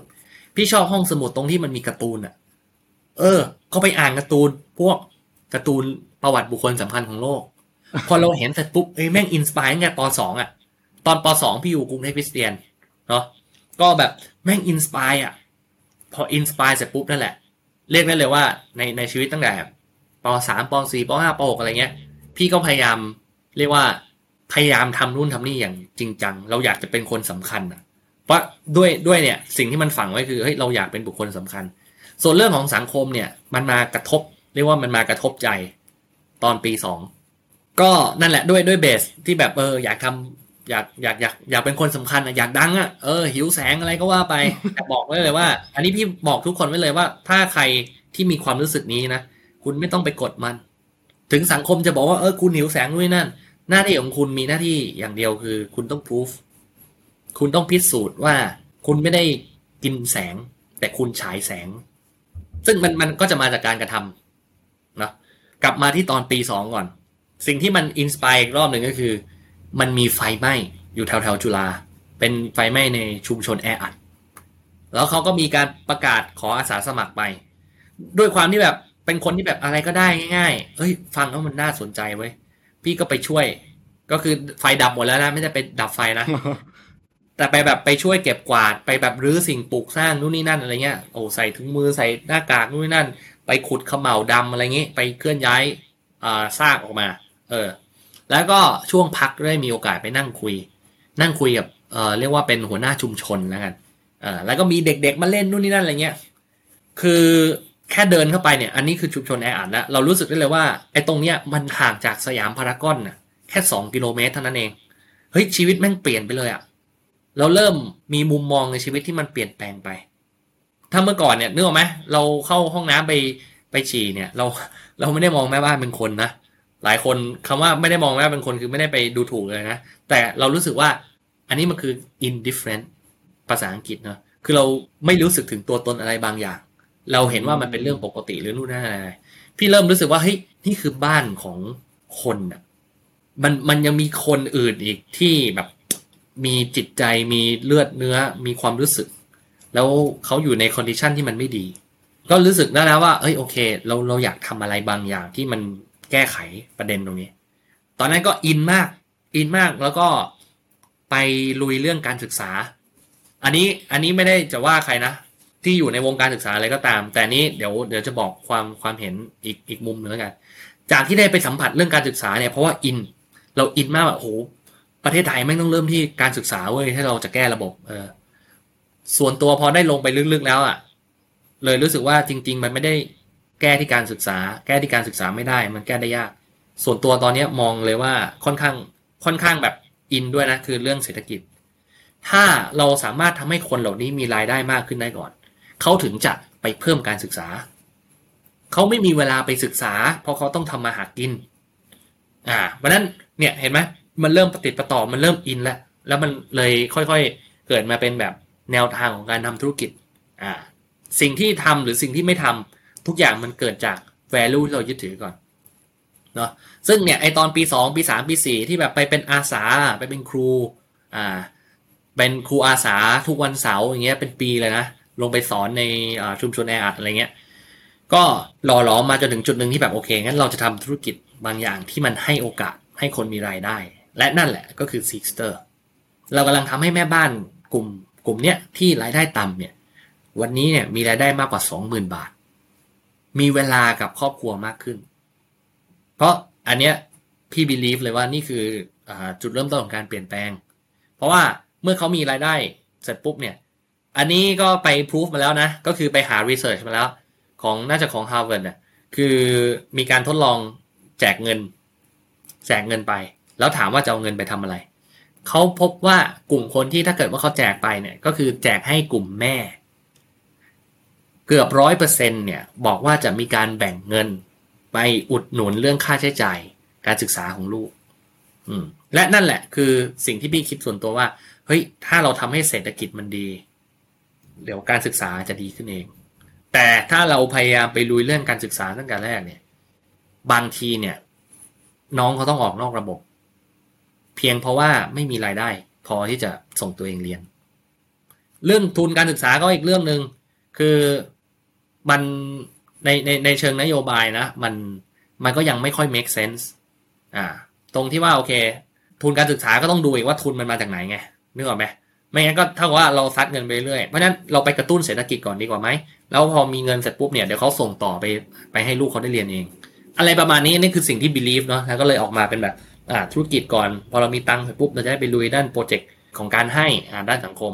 พี่ชอบห้องสมุดตรงที่มันมีการ์ตูนอะเออ ก็ไปอ่านการ์ตูน พวกการ์ตูนประวัติบุคคลสำคัญของโลก พอเราเห็นเสร็จปุ๊บเอ้ยแม่ง inspire ตั้งแต่ปสองอะ ตอนปสองพี่อยู่กรุงเทพคริสเตียนเนาะก็แบบแม่ง inspire อะ พอ inspire เสร็จปุ๊บนั่นแหละ เรียกได้เลยว่าในในชีวิตตั้งแต่ปสามปสี่ปห้าปหกอะไรเงี้ย พี่ก็พยายามเรียกว่าพยายามทำนู่นทำนี่อย่างจริงจัง เราอยากจะเป็นคนสำคัญอะเพราะด้วยด้วยเนี่ยสิ่งที่มันฝังไว้คือเฮ้ยเราอยากเป็นบุคคลสำคัญ ส่วนเรื่องของสังคมเนี่ยมันมากระทบ เรียกว่ามันมากระทบใจตอนปีสองก็นั่นแหละด้วยด้วยเบสที่แบบเอออยากทำ อยากอยากอยากอยากเป็นคนสำคัญอะอยากดังอะเออหิวแสงอะไรก็ว่าไปแต่บอกไว้เลยว่า อันนี้พี่บอกทุกคนไว้เลยว่า ถ้าใครที่มีความรู้สึกนี้นะคุณไม่ต้องไปกดมัน ถึงสังคมจะบอกว่าเออคุณหิวแสงด้วยนั่น หน้าที่ของคุณมีหน้าที่อย่างเดียวคือ คุณต้องพิสูจคุณต้องพิสูจน์ว่า คุณไม่ได้กินแสง แต่คุณฉายแสง ซึ่งมันมันก็จะมาจากการกระทำเนาะกลับมาที่ตอนปีสองก่อน สิ่งที่มันอินสปายรอบหนึ่งก็คือ มันมีไฟไหม้อยู่แถวแถวจุฬาเป็นไฟไหม้ในชุมชนแออัดแล้วเขาก็มีการประกาศขออาสาสมัครไป ด้วยความที่แบบเป็นคนที่แบบอะไรก็ได้ง่ายๆเฮ้ย ฟังแล้วมันน่าสนใจเว้ยพี่ก็ไปช่วย ก็คือไฟดับหมดแล้วนะไม่ได้ไปดับไฟนะแต่ไปแบบไปช่วยเก็บกวาดไปแบบรื้อสิ่งปลูกสร้างนู่นนี่นั่นอะไรเงี้ยโอ้ใส่ถุงมือใส่หน้ากากนู่นนี่นั่น ไปขุดขมเหลาดำอะไรเงี้ยไปเคลื่อนย้ายอ่าซากออกมา เออ แล้วก็ช่วงพักได้มีโอกาสไปนั่งคุย นั่งคุยกับเออเรียกว่าเป็นหัวหน้าชุมชนแล้วกันอ่าแล้วก็มีเด็กๆมาเล่นนู่นนี่นั่นอะไรเงี้ยคือแค่เดินเข้าไปเนี่ยอันนี้คือชุมชนแออัดแล้วเรารู้สึกได้เลยว่าไอ้ตรงเนี้ยมันห่างจากสยามพารากอนน่ะแค่สองกิโลเมตรเท่านั้นเองเฮ้ยชีวิตแม่งเปลี่ยนไปเลยอะเราเริ่มมีมุมมองในชีวิตที่มันเปลี่ยนแปลงไป ถ้าเมื่อก่อนเนี่ยนึกออกไหมเราเข้าห้องน้ำไปไปฉี่เนี่ย เราเราไม่ได้มองแม่บ้านเป็นคนนะ หลายคนคำว่าไม่ได้มองแม่เป็นคนคือไม่ได้ไปดูถูกเลยนะ แต่เรารู้สึกว่าอันนี้มันคือ indifferent ภาษาอังกฤษเนาะคือเราไม่รู้สึกถึงตัวตนอะไรบางอย่าง เราเห็นว่ามันเป็นเรื่องปกติหรือนู่นนั่นอะไรพี่เริ่มรู้สึกว่าเฮ้ยนี่คือบ้านของคนอะมันมันยังมีคนอื่นอีกที่แบบมีจิตใจมีเลือดเนื้อมีความรู้สึก แล้วเขาอยู่ใน condition ที่มันไม่ดี ก็รู้สึกได้แล้วว่าเอ้ยโอเค เราเราอยากทำอะไรบางอย่างที่มัน แก้ไขประเด็นตรงนี้ ตอนนั้นก็อินมากอินมากแล้วก็ไปลุยเรื่องการศึกษา อันนี้อันนี้ไม่ได้จะว่าใครนะ ที่อยู่ในวงการศึกษาอะไรก็ตาม แต่นี้เดี๋ยวเดี๋ยวจะบอกความความเห็นอีกอีกมุมหนึ่งแล้วกัน จากที่ได้ไปสัมผัสเรื่องการศึกษาเนี่ยเพราะว่าอิน เราอินมากแบบโอ้โหประเทศไทยไม่ต้องเริ่มที่การศึกษาเว้ยถ้าเราจะแก้ระบบ เออ ส่วนตัวพอได้ลงไปลึกๆแล้วอะ่ะ เลยรู้สึกว่าจริง ๆ มันไม่ได้ แก้ที่การศึกษา แก้ที่การศึกษาไม่ได้ มันแก้ได้ยาก ส่วนตัวตอนนี้มองเลยว่าค่อนข้างค่อนข้างแบบอินด้วยนะคือเรื่องเศรษฐกิจ ถ้าเราสามารถทำให้คนเหล่านี้มีรายได้มากขึ้นได้ก่อน เขาถึงจะไปเพิ่มการศึกษา เขาไม่มีเวลาไปศึกษา เพราะเขาต้องทำมาหากิน อ่าเพราะนั้นเนี่ยเห็นไหมมันเริ่มปฏิติดประต่อมันเริ่มอินแล้ว แล้วมันเลยค่อยๆ เกิดมาเป็นแบบแนวทางของการทำธุรกิจ อ่า สิ่งที่ทำหรือสิ่งที่ไม่ทำ ทุกอย่างมันเกิดจาก value ที่เรายึดถือก่อนเนาะซึ่งเนี่ยไอตอนปีสองปีสามปีสี่ที่แบบไปเป็นอาสาไปเป็นครูอ่าเป็นครูอาสาทุกวันเสาร์อย่างเงี้ยเป็นปีเลยนะลงไปสอนในชุมชนแออัดอะไรเงี้ยก็หล่อหลอมมาจนถึงจุดหนึ่งที่แบบโอเคงั้นเราจะทำธุรกิจบางอย่างที่มันให้โอกาสให้คนมีรายได้ และนั่นแหละก็คือ s ิ x เตอร์เรากำลังทำให้แม่บ้านกลุ่มกลุ่มเนี้ยที่รายได้ต่ำเนี่ยวันนี้เนี่ยมีรายได้มากกว่าสองหมื่นบาท มีเวลากับครอบครัวมากขึ้น เพราะอันเนี้ยพี่บิลีฟเลยว่านี่คืออจุดเริ่มต้นของการเปลี่ยนแปลง เพราะว่าเมื่อเขามีรายได้เสร็จปุ๊บเนี่ย อันนี้ก็ไปพิสูจมาแล้วนะ ก็คือไปหารีเสิร์ชมาแล้ว ของน่าจะของ Harvard เนี่ยคือมีการทดลองแจกเงิน แจกเงินไป แล้วถามว่าจะเอาเงินไปทำอะไร เขาพบว่ากลุ่มคนที่ถ้าเกิดว่าเขาแจกไปเนี่ย ก็คือแจกให้กลุ่มแม่ กือบร้อยเปอร์เซ็นเนี่ยบอกว่าจะมีการแบ่งเงิน ไปอุดหนุนเรื่องค่าใช้จ่ายการศึกษาของลูก อืม และนั่นแหละ คือสิ่งที่พี่คิดส่วนตัวว่า เฮ้ย ถ้าเราทำให้เศรษฐกิจมันดี เดี๋ยวการศึกษาจะดีขึ้นเอง แต่ถ้าเราพยายามไปลุยเรื่องการศึกษาตั้งแต่แรกเนี่ย บางทีเนี่ย น้องเขาต้องออกนอกระบบ เพียงเพราะว่าไม่มีรายได้ พอที่จะส่งตัวเองเรียน เรื่องทุนการศึกษาก็อีกเรื่องหนึ่งคือ มันในในในเชิงนโยบายนะ มันมันก็ยังไม่ค่อย make sense อ่า ตรงที่ว่าโอเค ทุนการศึกษาก็ต้องดูอีกว่าทุนมันมาจากไหนไงนึกออกไหมไม่งั้นก็เท่ากับว่าเราซัดเงินไปเรื่อยเพราะนั้นเราไปกระตุ้นเศรษฐกิจก่อนดีกว่าไหมแล้วพอมีเงินเสร็จปุ๊บเนี่ยเดี๋ยวเขาส่งต่อไปไปให้ลูกเขาได้เรียนเอง อะไรประมาณนี้นี่คือสิ่งที่ believe เนาะแล้วก็เลยออกมาเป็นแบบอ่าธุรกิจก่อน พอเรามีตังค์เสร็จปุ๊บเราจะได้ไปลุยด้านโปรเจกต์ของการให้อ่าด้านสังคม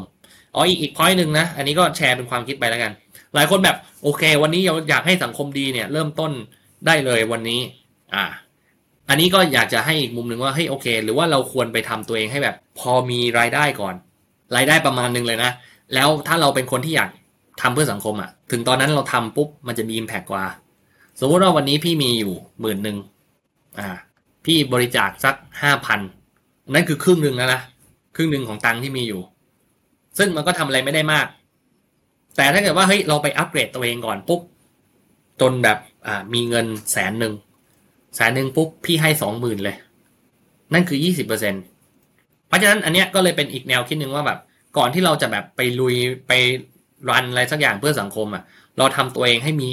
อ๋ออีกอีกพอยต์หนึ่งนะอันนี้ก็แชร์เป็นความคิดไปแล้วกัน หลายคนแบบโอเค วันนี้อยากให้สังคมดีเนี่ย เริ่มต้นได้เลยวันนี้ อ่า อันนี้ก็อยากจะให้อีกมุมหนึ่งว่าเฮ้ยโอเค หรือว่าเราควรไปทำตัวเองให้แบบ พอมีรายได้ก่อน รายได้ประมาณหนึงเลยนะ แล้วถ้าเราเป็นคนที่อยากทำเพื่อสังคมอะ่ะ ถึงตอนนั้นเราทำปุ๊บมันจะมีอิมแพกกว่า สมมติว่าวันนี้พี่มีอยู่หมื่นหนึ่งอ่า พี่บริจาคสักห้าพันนั่นคือครึ่งหนึ่งแล้วนะครึ่งหนึ่งของตังค์ที่มีอยู่ ซึ่งมันก็ทำอะไรไม่ได้มาก แต่ถ้าเกิดว่าเฮ้ยเราไปอัปเกรดตัวเองก่อนปุ๊บจนแบบอ่ามีเงินแสนหนึ่งแสนหนึ่งปุ๊บพี่ให้สองหมื่นเลย นั่นคือยี่สิบเปอร์เซ็นเพราะฉะนั้นอันเนี้ยก็เลยเป็นอีกแนวคิดหนึ่งว่าแบบ ก่อนที่เราจะแบบไปลุยไปรันอะไรสักอย่างเพื่อสังคมอะ เราทำตัวเองให้มี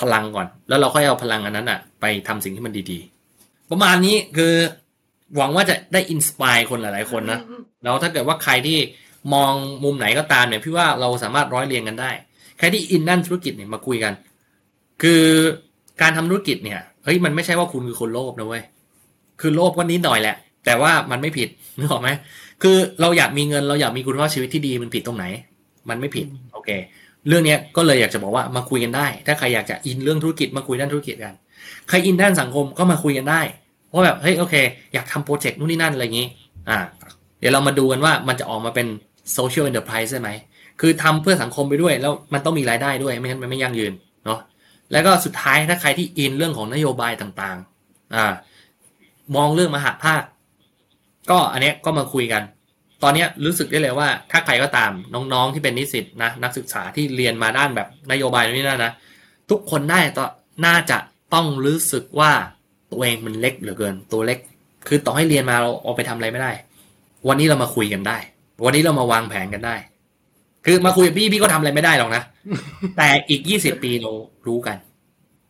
พลังก่อน แล้วเราค่อยเอาพลังอันนั้นอะ ไปทำสิ่งที่มันดีๆ ประมาณนี้คือหวังว่าจะได้ inspire คนหลายๆคนนะแล้วถ้าเกิดว่าใครที่ มองมุมไหนก็ตามเนี่ยพี่ว่าเราสามารถร้อยเรียงกันได้ ใครที่อินด้านธุรกิจเนี่ยมาคุยกัน คือการทำธุรกิจเนี่ยเฮ้ยมันไม่ใช่ว่าคุณคือคนโลภนะเว้ยคือโลภก็นิดหน่อยแหละ แต่ว่ามันไม่ผิดนึกออกไหมคือเราอยากมีเงินเราอยากมีคุณภาพชีวิตที่ดีมันผิดตรงไหน มันไม่ผิดโอเค เรื่องนี้ก็เลยอยากจะบอกว่ามาคุยกันได้ ถ้าใครอยากจะอินเรื่องธุรกิจมาคุยด้านธุรกิจกันใครอินด้านสังคมก็มาคุยกันได้ว่าแบบเฮ้ยโอเค อยากทำโปรเจกต์นู่นนี่นั่นอะไรอย่างนี้ อ่า เดี๋ยวเรามาดูกันว่ามันจะออกมาเป็น social enterprise ใช่ไหม คือทำเพื่อสังคมไปด้วย แล้วมันต้องมีรายได้ด้วย ไม่งั้นมันไม่ยั่งยืนเนาะ แล้วก็สุดท้ายถ้าใครที่อินเรื่องของนโยบายต่างๆ อ่า มองเรื่องมหภาค ก็อันเนี้ยก็มาคุยกัน ตอนนี้รู้สึกได้เลยว่า ถ้าใครก็ตามน้องๆที่เป็นนิสิตนะนักศึกษาที่เรียนมาด้านแบบนโยบายนี่นะนะทุกคนได้ต่อน่าจะต้องรู้สึกว่าตัวเองมันเล็กเหลือเกิน ตัวเล็ก คือต่อให้เรียนมาเราเอาไปทำอะไรไม่ได้ วันนี้เรามาคุยกันได้ วันนี้เรามาวางแผนกันได้ คือมาคุยกับพี่พี่ก็ทำอะไรไม่ได้หรอกนะ แต่อีกยี่สิบปีเรารู้กัน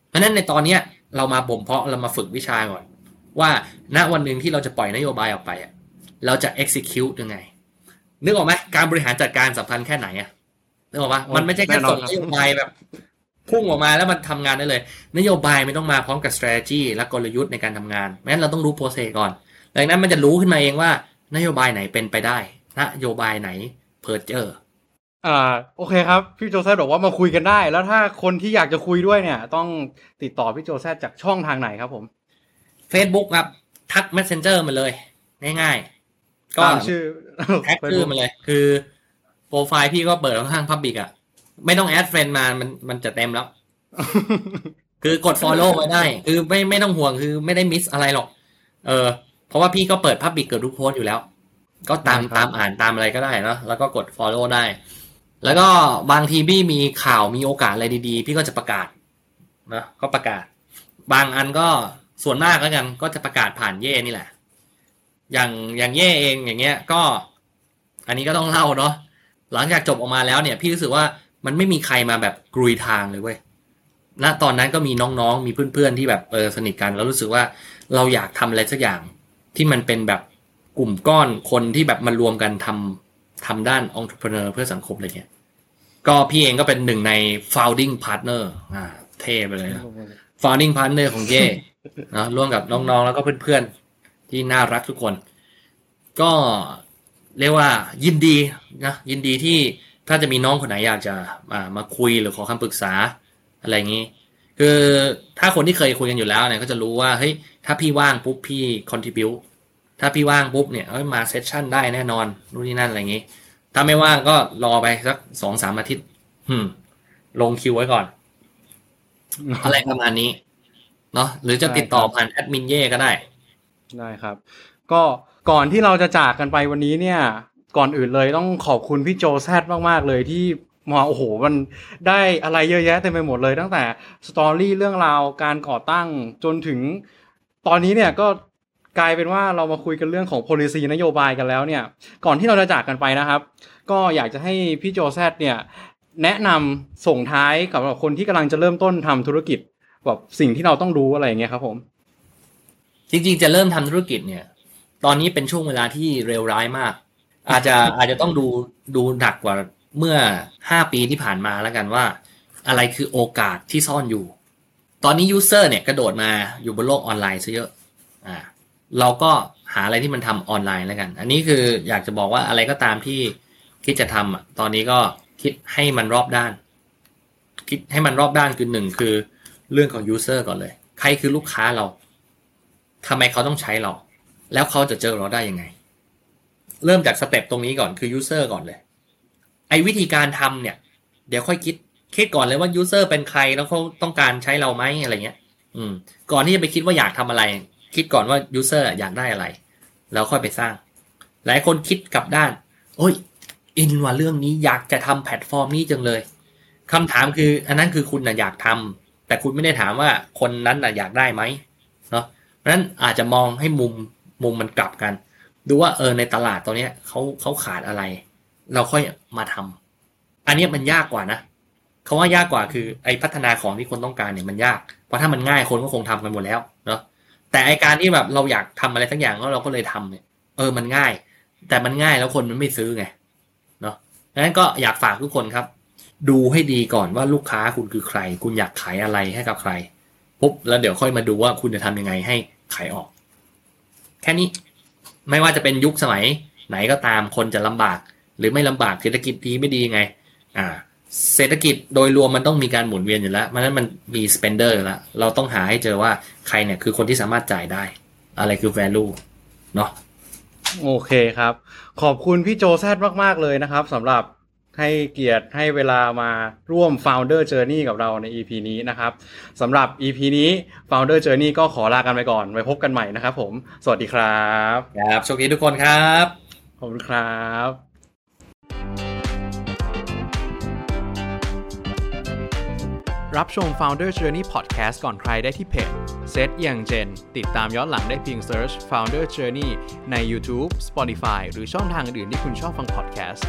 เพราะนั้นในตอนเนี้ยเรามาบ่มเพาะเรามาฝึกวิชาก่อน ว่าณวันหนึ่งที่เราจะปล่อยนโยบายออกไปอะเราจะ execute ยังไง นึกออกไหมการบริหารจัดการสำคัญแค่ไหนอะนึกออกปะมันไม่ใช่แค่ส่งนโยบายแบบพุ่งออกมาแล้วมันทำงานได้เลย นโยบายไม่ต้องมาพร้อมกับ strategy และกลยุทธ์ในการทำงานแม่งเราต้องรู้ process ก่อน ดังนั้นมันจะรู้ขึ้นมาเองว่านโยบายไหนเป็นไปได้ นโยบายไหนเพอร์เจอร์อ่าโอเคครับ พี่โจแซดบอกว่ามาคุยกันได้ แล้วถ้าคนที่อยากจะคุยด้วยเนี่ย ต้องติดต่อพี่โจแซดจากช่องทางไหนครับผม Facebook ครับ ทัก Messenger มาเลย ง่ายๆ ก็ตามชื่อแท็กชื่อมาเลย คือโปรไฟล์พี่ก็เปิดค่อนข้าง public อะ ไม่ต้อง add friend มามันมันจะเต็มแล้ว คือกด follow ไว้ได้ คือไม่ไม่ต้องห่วงคือไม่ได้ miss อะไรหรอก เออ เพราะว่าพี่ก็เปิด public เกือบทุกโพสต์อยู่แล้ว ก็ตามได้ครับตามอ่านตามอะไรก็ได้เนอะแล้วก็กด follow ได้ แล้วก็บางทีพี่มีข่าวมีโอกาสอะไรดีๆ พี่ก็จะประกาศนะก็ประกาศ บางอันก็ส่วนมากแล้วกันก็จะประกาศผ่านเย่นี่แหละ อย่างอย่างเย่เองอย่างเงี้ย ก็ อันนี้ก็ต้องเล่าเนาะหลังจากจบออกมาแล้วเนี่ย พี่รู้สึกว่ามันไม่มีใครมาแบบกรุยทางเลยเว้ยณตอนนั้นก็มีน้องๆ มีเพื่อนๆที่แบบเออสนิทกัน แล้วรู้สึกว่าเราอยากทำอะไรสักอย่างที่มันเป็นแบบ กลุ่มก้อนคนที่แบบมารวมกันทำทำด้าน entrepreneur เพื่อสังคมอะไรเงี้ยก็พี่เองก็เป็นหนึ่งใน founding partner อ่า เท่ไปเลยนะ founding partner ของเย่นะร่วมกับน้องๆ แล้วก็เพื่อนๆ ที่น่ารักทุกคน ก็เรียกว่ายินดีนะยินดีที่ถ้าจะมีน้องคนไหนอยากจะมามาคุยหรือขอคำปรึกษาอะไรอย่างนี้ คือถ้าคนที่เคยคุยกันอยู่แล้วเนี่ยก็จะรู้ว่าเฮ้ยถ้าพี่ว่างปุ๊บพี่ contribute ถ้าพี่ว่างปุ๊บเนี่ยเอ้ยมาเซสชั่นได้แน่นอนนู่นนี่นั่นอะไรอย่างนี้ ถ้าไม่ว่างก็รอไปสักสองสามอาทิตย์หืม ลงคิวไว้ก่อน อะไรประมาณนี้ เนาะหรือจะติดต่อผ่านแอดมินเย่ก็ได้ ได้ครับ ก็ก่อนที่เราจะจากกันไปวันนี้เนี่ย ก่อนอื่นเลยต้องขอบคุณพี่โจแซดมาก ๆ เลยที่มาโอ้โหมันได้อะไรเยอะแยะเต็มไปหมดเลยตั้งแต่สตอรี่เรื่องราวการก่อตั้งจนถึงตอนนี้เนี่ยก็ กลายเป็นว่าเรามาคุยกันเรื่องของ policy นโยบายกันแล้วเนี่ย ก่อนที่เราจะจากกันไปนะครับ ก็อยากจะให้พี่โจแซดเนี่ย แนะนำส่งท้ายกับคนที่กำลังจะเริ่มต้นทำธุรกิจแบบสิ่งที่เราต้องรู้อะไรอย่างเงี้ยครับผม จริง ๆ จะเริ่มทำธุรกิจเนี่ย ตอนนี้เป็นช่วงเวลาที่เร็วร้ายมาก อาจจะอาจจะต้องดูดูหนักกว่าเมื่อห้าปีที่ผ่านมาแล้วกันว่า อะไรคือโอกาสที่ซ่อนอยู่ ตอนนี้ user เนี่ยกระโดดมาอยู่บนโลกออนไลน์ซะเยอะ อ่า เราก็หาอะไรที่มันทำออนไลน์แล้วกัน อันนี้คืออยากจะบอกว่าอะไรก็ตามที่คิดจะทำอะตอนนี้ก็คิดให้มันรอบด้าน คิดให้มันรอบด้านคือหนึ่งคือเรื่องของ user ก่อนเลย ใครคือลูกค้าเราทำไมเขาต้องใช้เรา แล้วเขาจะเจอเราได้ยังไง เริ่มจาก step ตรงนี้ก่อนคือ user ก่อนเลย ไอ้วิธีการทำเนี่ย เดี๋ยวค่อยคิดคิดก่อนเลยว่า user เป็นใครแล้วเขาต้องการใช้เราไหมอะไรเงี้ย อืม ก่อนที่จะไปคิดว่าอยากทำอะไร คิดก่อนว่า user อยากได้อะไร แล้วค่อยไปสร้าง หลายคนคิดกลับด้าน โอ้ย อินว่าเรื่องนี้อยากจะทำแพลตฟอร์มนี้จังเลยคำถามคือ อันนั้นคือคุณนะอยากทำแต่คุณไม่ได้ถามว่าคนนั้นนะอยากได้ไหมเนาะเพราะฉะนั้นอาจจะมองให้มุมมุมมันกลับกัน ดูว่าเออในตลาดตอนนี้ยเขาเขาขาดอะไร เราค่อยมาทำอันนี้มันยากกว่านะเขาว่ายากกว่าคือไอ้พัฒนาของที่คนต้องการเนี่ยมันยาก เพราะถ้ามันง่ายคนก็คงทำกันหมดแล้ว แต่ไอการที่แบบเราอยากทำอะไรสักอย่างแล้วเราก็เลยทำเนี่ยเออมันง่าย แต่มันง่ายแล้วคนมันไม่ซื้อไงเนาะดังนั้นก็อยากฝากทุกคนครับ ดูให้ดีก่อนว่าลูกค้าคุณคือใคร คุณอยากขายอะไรให้กับใครปุ๊บแล้วเดี๋ยวค่อยมาดูว่าคุณจะทำยังไงให้ขายออก แค่นี้ไม่ว่าจะเป็นยุคสมัยไหนก็ตามคนจะลำบาก หรือไม่ลำบากเศรษฐกิจดีไม่ดีไง อ่า เศรษฐกิจโดยรวมมันต้องมีการหมุนเวียนอยู่แล้ว เพราะฉะนั้นมันมี spender อยู่แล้ว เราต้องหาให้เจอว่าใครเนี่ยคือคนที่สามารถจ่ายได้ อะไรคือ value เนาะโอเคครับ ขอบคุณพี่โจแซดมาก ๆ เลยนะครับสำหรับให้เกียรติให้เวลามาร่วม Founder Journey กับเราใน EP นี้นะครับสำหรับ EP นี้ Founder Journey ก็ขอลากันไปก่อน ไว้พบกันใหม่นะครับผม สวัสดีครับ ครับโชคดีทุกคนครับ ขอบคุณครับ รับชม Founder Journey Podcast ก่อนใครได้ที่เพจเซตอย่างเจน ติดตามย้อนหลังได้เพียง Search Founder Journey ใน YouTube Spotify หรือช่องทางอื่นที่คุณชอบฟัง podcast